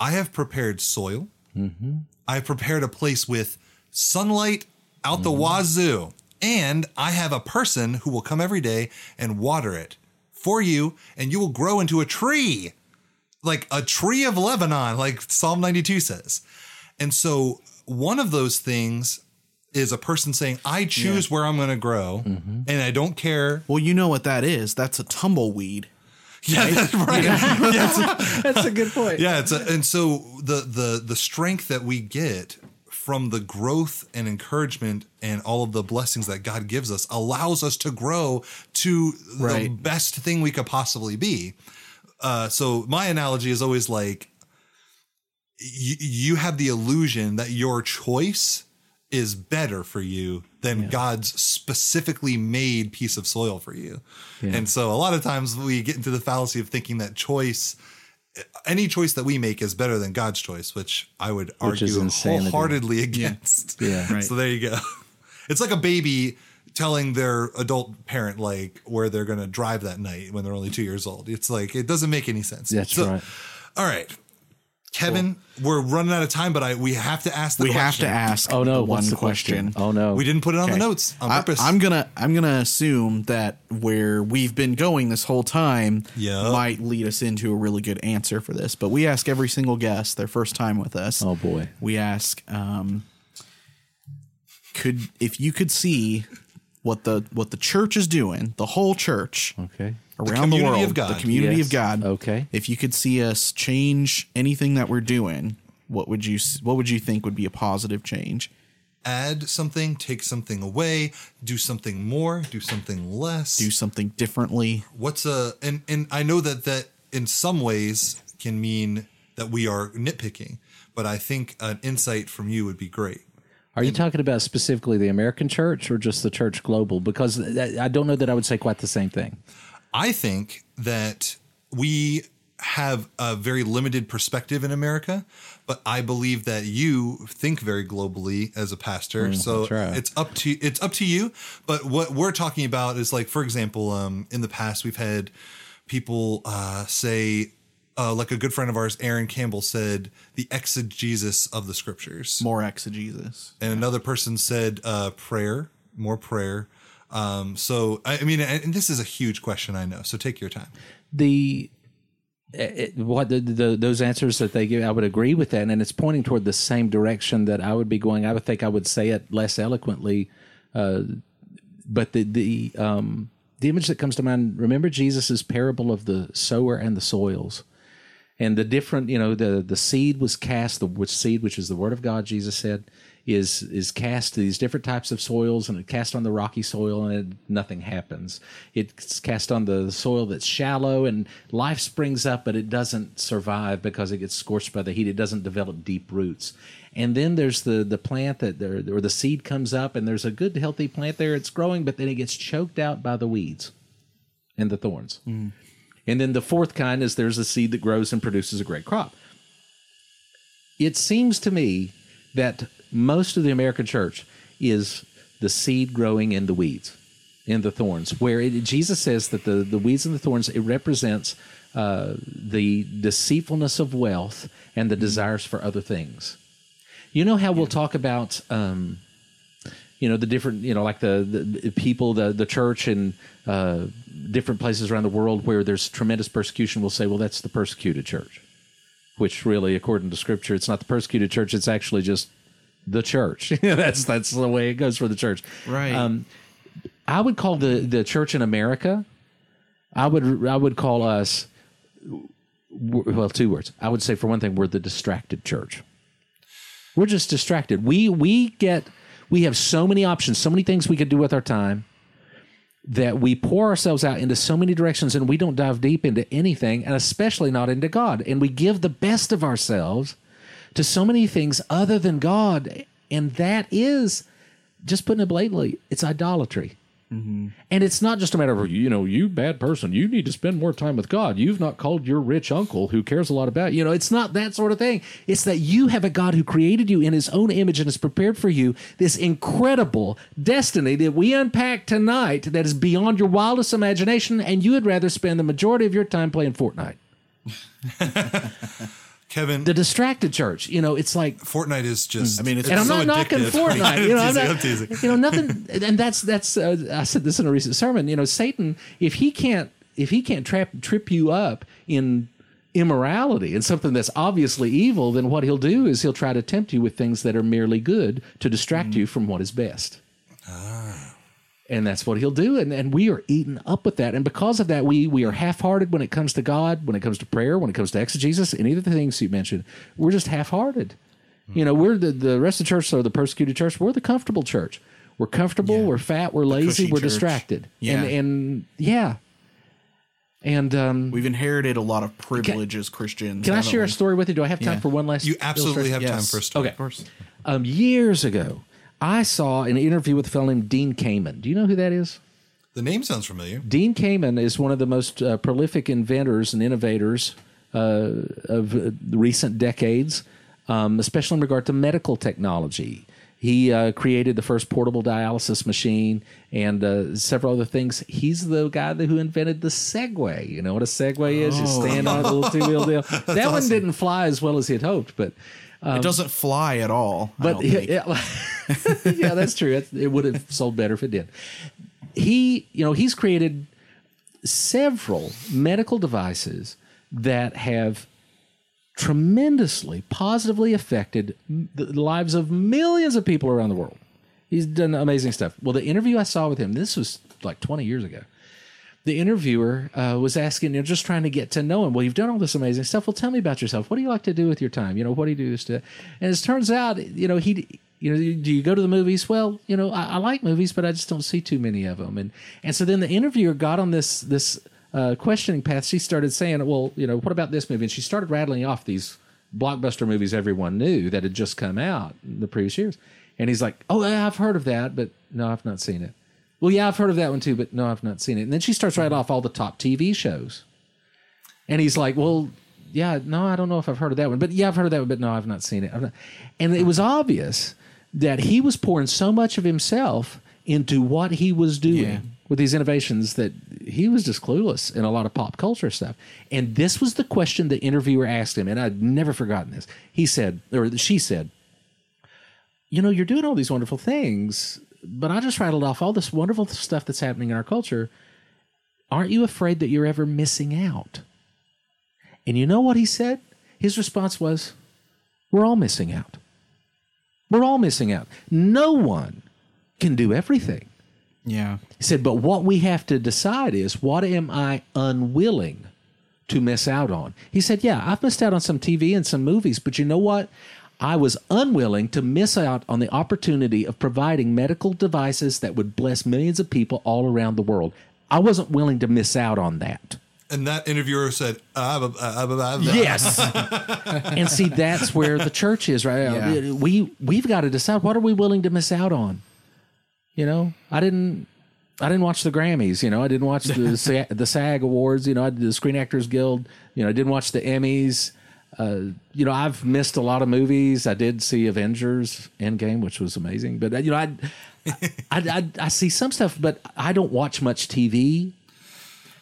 [SPEAKER 1] I have prepared soil. Mm-hmm. I have prepared a place with sunlight out the mm-hmm. wazoo. And I have a person who will come every day and water it for you, and you will grow into a tree, like a tree of Lebanon, like Psalm 92 says. And so one of those things is a person saying, I choose where I'm going to grow, mm-hmm. and I don't care.
[SPEAKER 2] Well, you know what that is. That's a tumbleweed.
[SPEAKER 1] Yeah, that's right. Yeah,
[SPEAKER 3] That's a good point.
[SPEAKER 1] yeah it's a, and so the the the strength that we get from the growth and encouragement and all of the blessings that God gives us allows us to grow to the best thing we could possibly be. Uh, so my analogy is always like you, you have the illusion that your choice is better for you than God's specifically made piece of soil for you. And so a lot of times we get into the fallacy of thinking that choice any choice that we make is better than God's choice, which I would
[SPEAKER 3] Which
[SPEAKER 1] argue wholeheartedly against.
[SPEAKER 3] Yeah.
[SPEAKER 2] Right.
[SPEAKER 1] So there you go. It's like a baby telling their adult parent like where they're going to drive that night when they're only two years old. It's like it doesn't make any sense.
[SPEAKER 3] That's
[SPEAKER 1] So-
[SPEAKER 3] right.
[SPEAKER 1] All right, Kevin, we're running out of time, but I we have to ask the
[SPEAKER 2] We have to ask.
[SPEAKER 3] Oh no,
[SPEAKER 2] one
[SPEAKER 3] the
[SPEAKER 2] question.
[SPEAKER 3] question? Oh no.
[SPEAKER 1] We didn't put it on
[SPEAKER 2] Okay.
[SPEAKER 1] the notes on
[SPEAKER 2] I,
[SPEAKER 1] purpose.
[SPEAKER 2] I'm gonna I'm gonna assume that where we've been going this whole time
[SPEAKER 1] Yep.
[SPEAKER 2] might lead us into a really good answer for this. But we ask every single guest their first time with us.
[SPEAKER 3] Oh boy.
[SPEAKER 2] We ask, um, could if you could see what the what the church is doing, the whole church
[SPEAKER 3] Okay.
[SPEAKER 2] Around the,
[SPEAKER 1] community
[SPEAKER 2] world,
[SPEAKER 1] of God.
[SPEAKER 2] the community
[SPEAKER 3] Yes.
[SPEAKER 2] of God.
[SPEAKER 3] Okay.
[SPEAKER 2] If you could see us change anything that we're doing, what would you what would you think would be a positive change?
[SPEAKER 1] add something, take something away, do something more, do something less.
[SPEAKER 2] Do something differently?
[SPEAKER 1] what's a and and I know that that in some ways can mean that we are nitpicking, but I think an insight from you would be great.
[SPEAKER 3] Are you talking about specifically the American church or just the church global? Because I don't know that I would say quite the same thing.
[SPEAKER 1] I think that we have a very limited perspective in America, but I believe that you think very globally as a pastor. so
[SPEAKER 3] right.
[SPEAKER 1] it's up to it's up to you. But what we're talking about is like, for example, um, in the past we've had people uh, say. Uh, like a good friend of ours, Aaron Campbell, said the exegesis of the scriptures
[SPEAKER 2] More exegesis.
[SPEAKER 1] and another person said uh, prayer, more prayer. Um, so I, I mean, and this is a huge question, I know. So take your time.
[SPEAKER 3] the it, what the, the those answers that they give, I would agree with that, and it's pointing toward the same direction that I would be going. I would think I would say it less eloquently, uh, but the the um, the image that comes to mind. Remember Jesus's parable of the sower and the soils, and the different. You know, the the seed was cast. The which seed, which is the word of God, Jesus said, is is cast to these different types of soils, and it cast on the rocky soil, and it, nothing happens. It's cast on the soil that's shallow, and life springs up, but it doesn't survive because it gets scorched by the heat. It doesn't develop deep roots. And then there's the the plant that there, or the seed comes up, and there's a good healthy plant there. It's growing, but then it gets choked out by the weeds and the thorns. Mm. And then the fourth kind is there's a seed that grows and produces a great crop. It seems to me that most of the American church is the seed growing in the weeds, in the thorns, where it, Jesus says that the, the weeds and the thorns, it represents uh, the deceitfulness of wealth and the desires for other things. You know how we'll talk about um, you know the different you know like the, the people the the church and uh, different places around the world where there's tremendous persecution we'll say well that's the persecuted church which really according to scripture it's not the persecuted church it's actually just the church that's that's the way it goes for the church
[SPEAKER 2] Right.
[SPEAKER 3] um, i would call the the church in america i would i would call us well two words i would say for one thing we're the distracted church we're just distracted. We we get we have so many options, so many things we could do with our time that we pour ourselves out into so many directions and we don't dive deep into anything and especially not into God. And we give the best of ourselves to so many things other than God and that is just putting it blatantly, it's idolatry. Mm-hmm. And it's not just a matter of, you know, you bad person, you need to spend more time with God. You've not called your rich uncle who cares a lot about you. You know, it's not that sort of thing. It's that you have a God who created you in his own image and has prepared for you this incredible destiny that we unpack tonight that is beyond your wildest imagination. And you would rather spend the majority of your time playing Fortnite.
[SPEAKER 1] Kevin,
[SPEAKER 3] The distracted church, you know, it's like
[SPEAKER 1] Fortnite is just.
[SPEAKER 2] I mean, it's-
[SPEAKER 3] and I'm
[SPEAKER 1] so
[SPEAKER 3] not knocking
[SPEAKER 1] addictive.
[SPEAKER 3] Fortnite. You know, I'm not,
[SPEAKER 1] I'm
[SPEAKER 3] you know, nothing. And that's that's. Uh, I said this in a recent sermon. You know, Satan, if he can't, if he can't trap trip you up in immorality and something that's obviously evil, then what he'll do is he'll try to tempt you with things that are merely good to distract you from what is best. And that's what he'll do. And, and we are eaten up with that. And because of that, we, we are half hearted when it comes to God, when it comes to prayer, when it comes to exegesis, any of the things you mentioned. We're just half hearted. You know, we're the, the rest of the church, so the persecuted church, we're the comfortable church. We're comfortable, we're fat, we're lazy, we're
[SPEAKER 2] church.
[SPEAKER 3] distracted.
[SPEAKER 2] Yeah.
[SPEAKER 3] And, and yeah. And um,
[SPEAKER 2] We've inherited a lot of privilege as Christians.
[SPEAKER 3] can I share a story with you? Do I have time
[SPEAKER 2] Yeah.
[SPEAKER 3] for one last?
[SPEAKER 1] You absolutely have
[SPEAKER 3] illustration?
[SPEAKER 1] time for a story.
[SPEAKER 3] Okay.
[SPEAKER 2] Of course.
[SPEAKER 3] Um, years ago, I saw an interview with a fellow named Dean Kamen. Do you know who that is?
[SPEAKER 1] The name sounds familiar.
[SPEAKER 3] Dean Kamen is one of the most uh, prolific inventors and innovators uh, of uh, recent decades, um, especially in regard to medical technology. He uh, created the first portable dialysis machine and uh, several other things. He's the guy who invented the Segway. You know what a Segway is? You stand on a little two wheel deal. That one didn't fly as well as he had hoped, but
[SPEAKER 2] it um, doesn't fly at all.
[SPEAKER 3] But yeah, yeah, yeah, that's true. It, it would have sold better if it did. He, you know, he's created several medical devices that have tremendously positively affected the lives of millions of people around the world. He's done amazing stuff. Well, the interview I saw with him, this was like 20 years ago. The interviewer uh, was asking, you know, just trying to get to know him. Well, you've done all this amazing stuff. Well, tell me about yourself. What do you like to do with your time? You know, what do you do this to? And it turns out, you know, he, you know, do you go to the movies? Well, you know, I, I like movies, but I just don't see too many of them. And and so then the interviewer got on this this uh, questioning path. She started saying, well, you know, what about this movie? And she started rattling off these blockbuster movies everyone knew that had just come out in the previous years. And he's like, oh, I've heard of that, but no, I've not seen it. Well, yeah, I've heard of that one too, but no, I've not seen it. And then she starts right mm-hmm. off all the top TV shows. And he's like, well, yeah, no, I don't know if I've heard of that one, but yeah, I've heard of that one, but no, I've not seen it. Not. And it was obvious that he was pouring so much of himself into what he was doing
[SPEAKER 2] Yeah.
[SPEAKER 3] with these innovations that he was just clueless in a lot of pop culture stuff. And this was the question the interviewer asked him, and I'd never forgotten this. He said, or she said, you know, you're doing all these wonderful things, but I just rattled off all this wonderful stuff that's happening in our culture. Aren't you afraid that you're ever missing out? And you know what he said? His response was, We're all missing out. We're all missing out. No one can do everything.
[SPEAKER 2] Yeah.
[SPEAKER 3] He said, but what we have to decide is what am I unwilling to miss out on? He said, yeah, I've missed out on some TV and some movies, but you know what? I was unwilling to miss out on the opportunity of providing medical devices that would bless millions of people all around the world. I wasn't willing to miss out on that.
[SPEAKER 1] And that interviewer said, ah.
[SPEAKER 3] Yes. and see, that's where the church is right now.
[SPEAKER 2] Yeah.
[SPEAKER 3] We we've got to decide what are we willing to miss out on. You know, I didn't. I didn't watch the Grammys. You know, I didn't watch the the SAG Awards. You know, I did the Screen Actors Guild. You know, I didn't watch the Emmys. Uh, you know, I've missed a lot of movies. I did see Avengers Endgame, which was amazing. But uh, you know, I I, I I see some stuff, but I don't watch much TV.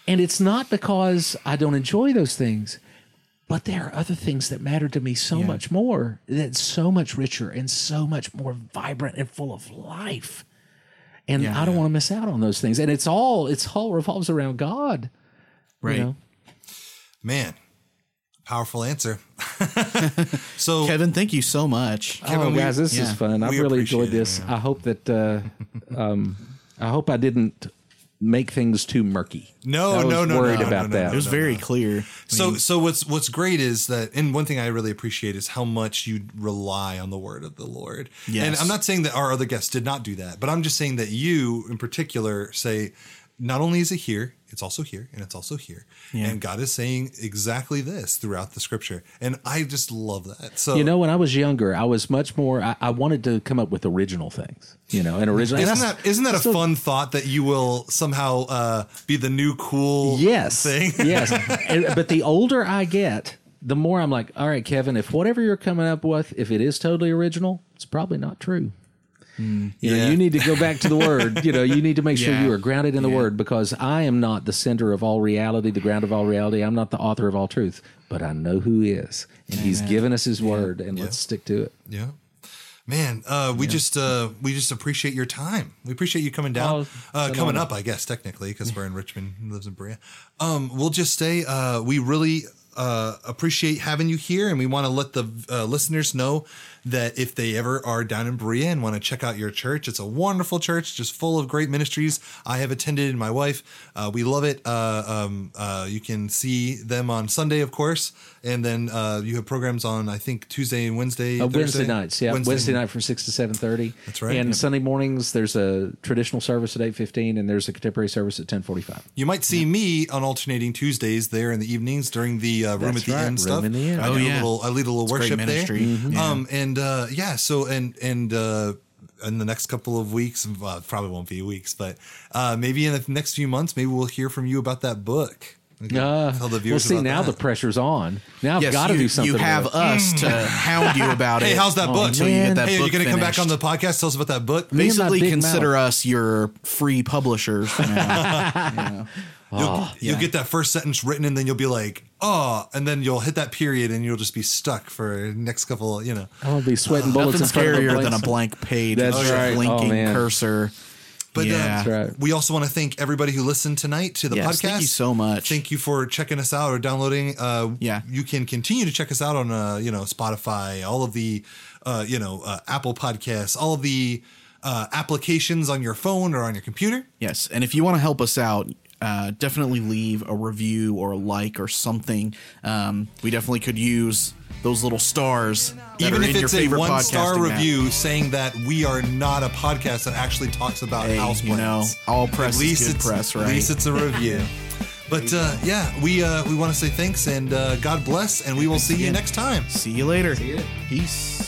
[SPEAKER 3] And it's not because I don't enjoy those things, but there are other things that matter to me so much more, that's so much richer and so much more vibrant and full of life. And I don't want to miss out on those things. And it's all it's all revolves around God. you
[SPEAKER 2] Right.
[SPEAKER 3] know?
[SPEAKER 1] Man, powerful answer. so,
[SPEAKER 2] Kevin, thank you so much.
[SPEAKER 1] Kevin,
[SPEAKER 3] oh,
[SPEAKER 1] we-
[SPEAKER 3] guys, this
[SPEAKER 2] yeah,
[SPEAKER 3] is fun. I've
[SPEAKER 1] we
[SPEAKER 3] really enjoyed this.
[SPEAKER 1] man.
[SPEAKER 3] I hope that uh, um, I hope I didn't make things too murky.
[SPEAKER 1] No,
[SPEAKER 3] I was
[SPEAKER 1] no, no,
[SPEAKER 3] worried
[SPEAKER 1] no,
[SPEAKER 3] about
[SPEAKER 1] no, no,
[SPEAKER 3] that.
[SPEAKER 2] It was very clear.
[SPEAKER 1] so, so what's what's great is that, and one thing I really appreciate is how much you rely on the word of the Lord.
[SPEAKER 2] Yes.
[SPEAKER 1] And I'm not saying that our other guests did not do that, but I'm just saying that you, in particular, say not only is it here, it's also here, and it's also here, and God is saying exactly this throughout the Scripture, and I just love that. So
[SPEAKER 3] You know, when I was younger, I was much more. I, I wanted to come up with original things. You know, and original.
[SPEAKER 1] Isn't that isn't that a fun thought that you will somehow uh, be the new cool
[SPEAKER 3] yes,
[SPEAKER 1] thing?
[SPEAKER 3] yes. And- but the older I get, the more I'm like, all right, Kevin, if whatever you're coming up with, if it is totally original, it's probably not true. You know, you need to go back to the word. You know, you need to make sure
[SPEAKER 2] Yeah.
[SPEAKER 3] you are grounded in the word because I am not the center of all reality, the ground of all reality. I'm not the author of all truth, but I know who is, and He's given us His word, and let's stick to it.
[SPEAKER 1] Yeah. Man, uh, we just uh, we just appreciate your time. We appreciate you coming down,
[SPEAKER 3] Oh,
[SPEAKER 1] uh, coming up, I guess technically, because we're in Richmond, lives in Berea. Um, we'll just say uh, we really uh, appreciate having you here, and we want to let the uh, listeners know that if they ever are down in Berea and want to check out your church, it's a wonderful church, just full of great ministries. I have attended, and my wife, uh, we love it. Uh, um, uh, you can see them on Sunday, of course, and then uh, you have programs on I think Tuesday and Wednesday,
[SPEAKER 3] Uh, Wednesday
[SPEAKER 1] Thursday?
[SPEAKER 3] nights, yeah, Wednesday, night from six to seven thirty.
[SPEAKER 1] That's right.
[SPEAKER 3] And
[SPEAKER 1] Yep.
[SPEAKER 3] Sunday mornings, there's a traditional service at eight fifteen, and there's a contemporary service at ten forty five.
[SPEAKER 1] You might see me on alternating Tuesdays there in the evenings during the uh, room
[SPEAKER 3] That's
[SPEAKER 1] at the
[SPEAKER 3] right,
[SPEAKER 1] end
[SPEAKER 3] Room
[SPEAKER 1] stuff.
[SPEAKER 3] in the Inn.
[SPEAKER 1] I
[SPEAKER 2] Oh,
[SPEAKER 1] do
[SPEAKER 2] yeah.
[SPEAKER 1] a little, I lead a little
[SPEAKER 2] great
[SPEAKER 1] worship there.
[SPEAKER 2] ministry. Mhm. Yeah.
[SPEAKER 1] Um, and uh, yeah, so and and uh, in the next couple of weeks, well, it probably won't be weeks, but uh, maybe in the next few months, maybe we'll hear from you about that book. We can
[SPEAKER 3] Uh,
[SPEAKER 1] tell the
[SPEAKER 3] well,
[SPEAKER 1] viewers
[SPEAKER 3] see,
[SPEAKER 1] about
[SPEAKER 3] now
[SPEAKER 1] that.
[SPEAKER 3] the pressure's on. Now I've
[SPEAKER 2] Yes,
[SPEAKER 3] got to
[SPEAKER 2] you,
[SPEAKER 3] do something.
[SPEAKER 2] you have
[SPEAKER 3] it.
[SPEAKER 2] us to hound you about
[SPEAKER 1] Hey,
[SPEAKER 2] it.
[SPEAKER 1] Hey, how's that book?
[SPEAKER 2] until you
[SPEAKER 3] man.
[SPEAKER 2] get that
[SPEAKER 1] hey, are you
[SPEAKER 2] book
[SPEAKER 1] going to come back on the podcast? Tell us about that book.
[SPEAKER 3] Me
[SPEAKER 2] Basically, consider
[SPEAKER 3] mouth.
[SPEAKER 2] us your free publishers now.
[SPEAKER 1] You'll, you'll
[SPEAKER 2] yeah.
[SPEAKER 1] get that first sentence written, and then you'll be like, "Oh," and then you'll hit that period, and you'll just be stuck for next couple. You know,
[SPEAKER 3] I'm gonna be sweating bullets
[SPEAKER 2] Nothing's
[SPEAKER 3] in front of
[SPEAKER 2] scarier than a blank page.
[SPEAKER 3] That's
[SPEAKER 2] with a
[SPEAKER 3] right. Oh,
[SPEAKER 2] Blinking
[SPEAKER 3] man.
[SPEAKER 2] cursor.
[SPEAKER 1] But
[SPEAKER 2] Yeah.
[SPEAKER 1] uh,
[SPEAKER 2] That's
[SPEAKER 3] right.
[SPEAKER 1] we also want to thank everybody who listened tonight to the
[SPEAKER 2] Yes,
[SPEAKER 1] podcast.
[SPEAKER 2] thank you so much.
[SPEAKER 1] Thank you for checking us out or downloading. Uh,
[SPEAKER 2] Yeah.
[SPEAKER 1] you can continue to check us out on uh, you know Spotify, all of the uh, you know uh, Apple Podcasts, all of the uh, applications on your phone or on your computer.
[SPEAKER 2] Yes, and if you want to help us out, uh, definitely leave a review or a like or something. Um, we definitely could use those little stars, that
[SPEAKER 1] Even
[SPEAKER 2] are
[SPEAKER 1] if
[SPEAKER 2] in
[SPEAKER 1] it's
[SPEAKER 2] your
[SPEAKER 1] a one star
[SPEAKER 2] podcasting app.
[SPEAKER 1] review saying that we are not a podcast that actually talks about
[SPEAKER 2] Hey,
[SPEAKER 1] house
[SPEAKER 2] you know, all press
[SPEAKER 1] at least
[SPEAKER 2] is good
[SPEAKER 1] it's
[SPEAKER 2] press,
[SPEAKER 1] At least it's a review. But uh, yeah, we uh, we want to say thanks and uh, God bless, and we will see you next time.
[SPEAKER 2] See you later. Peace.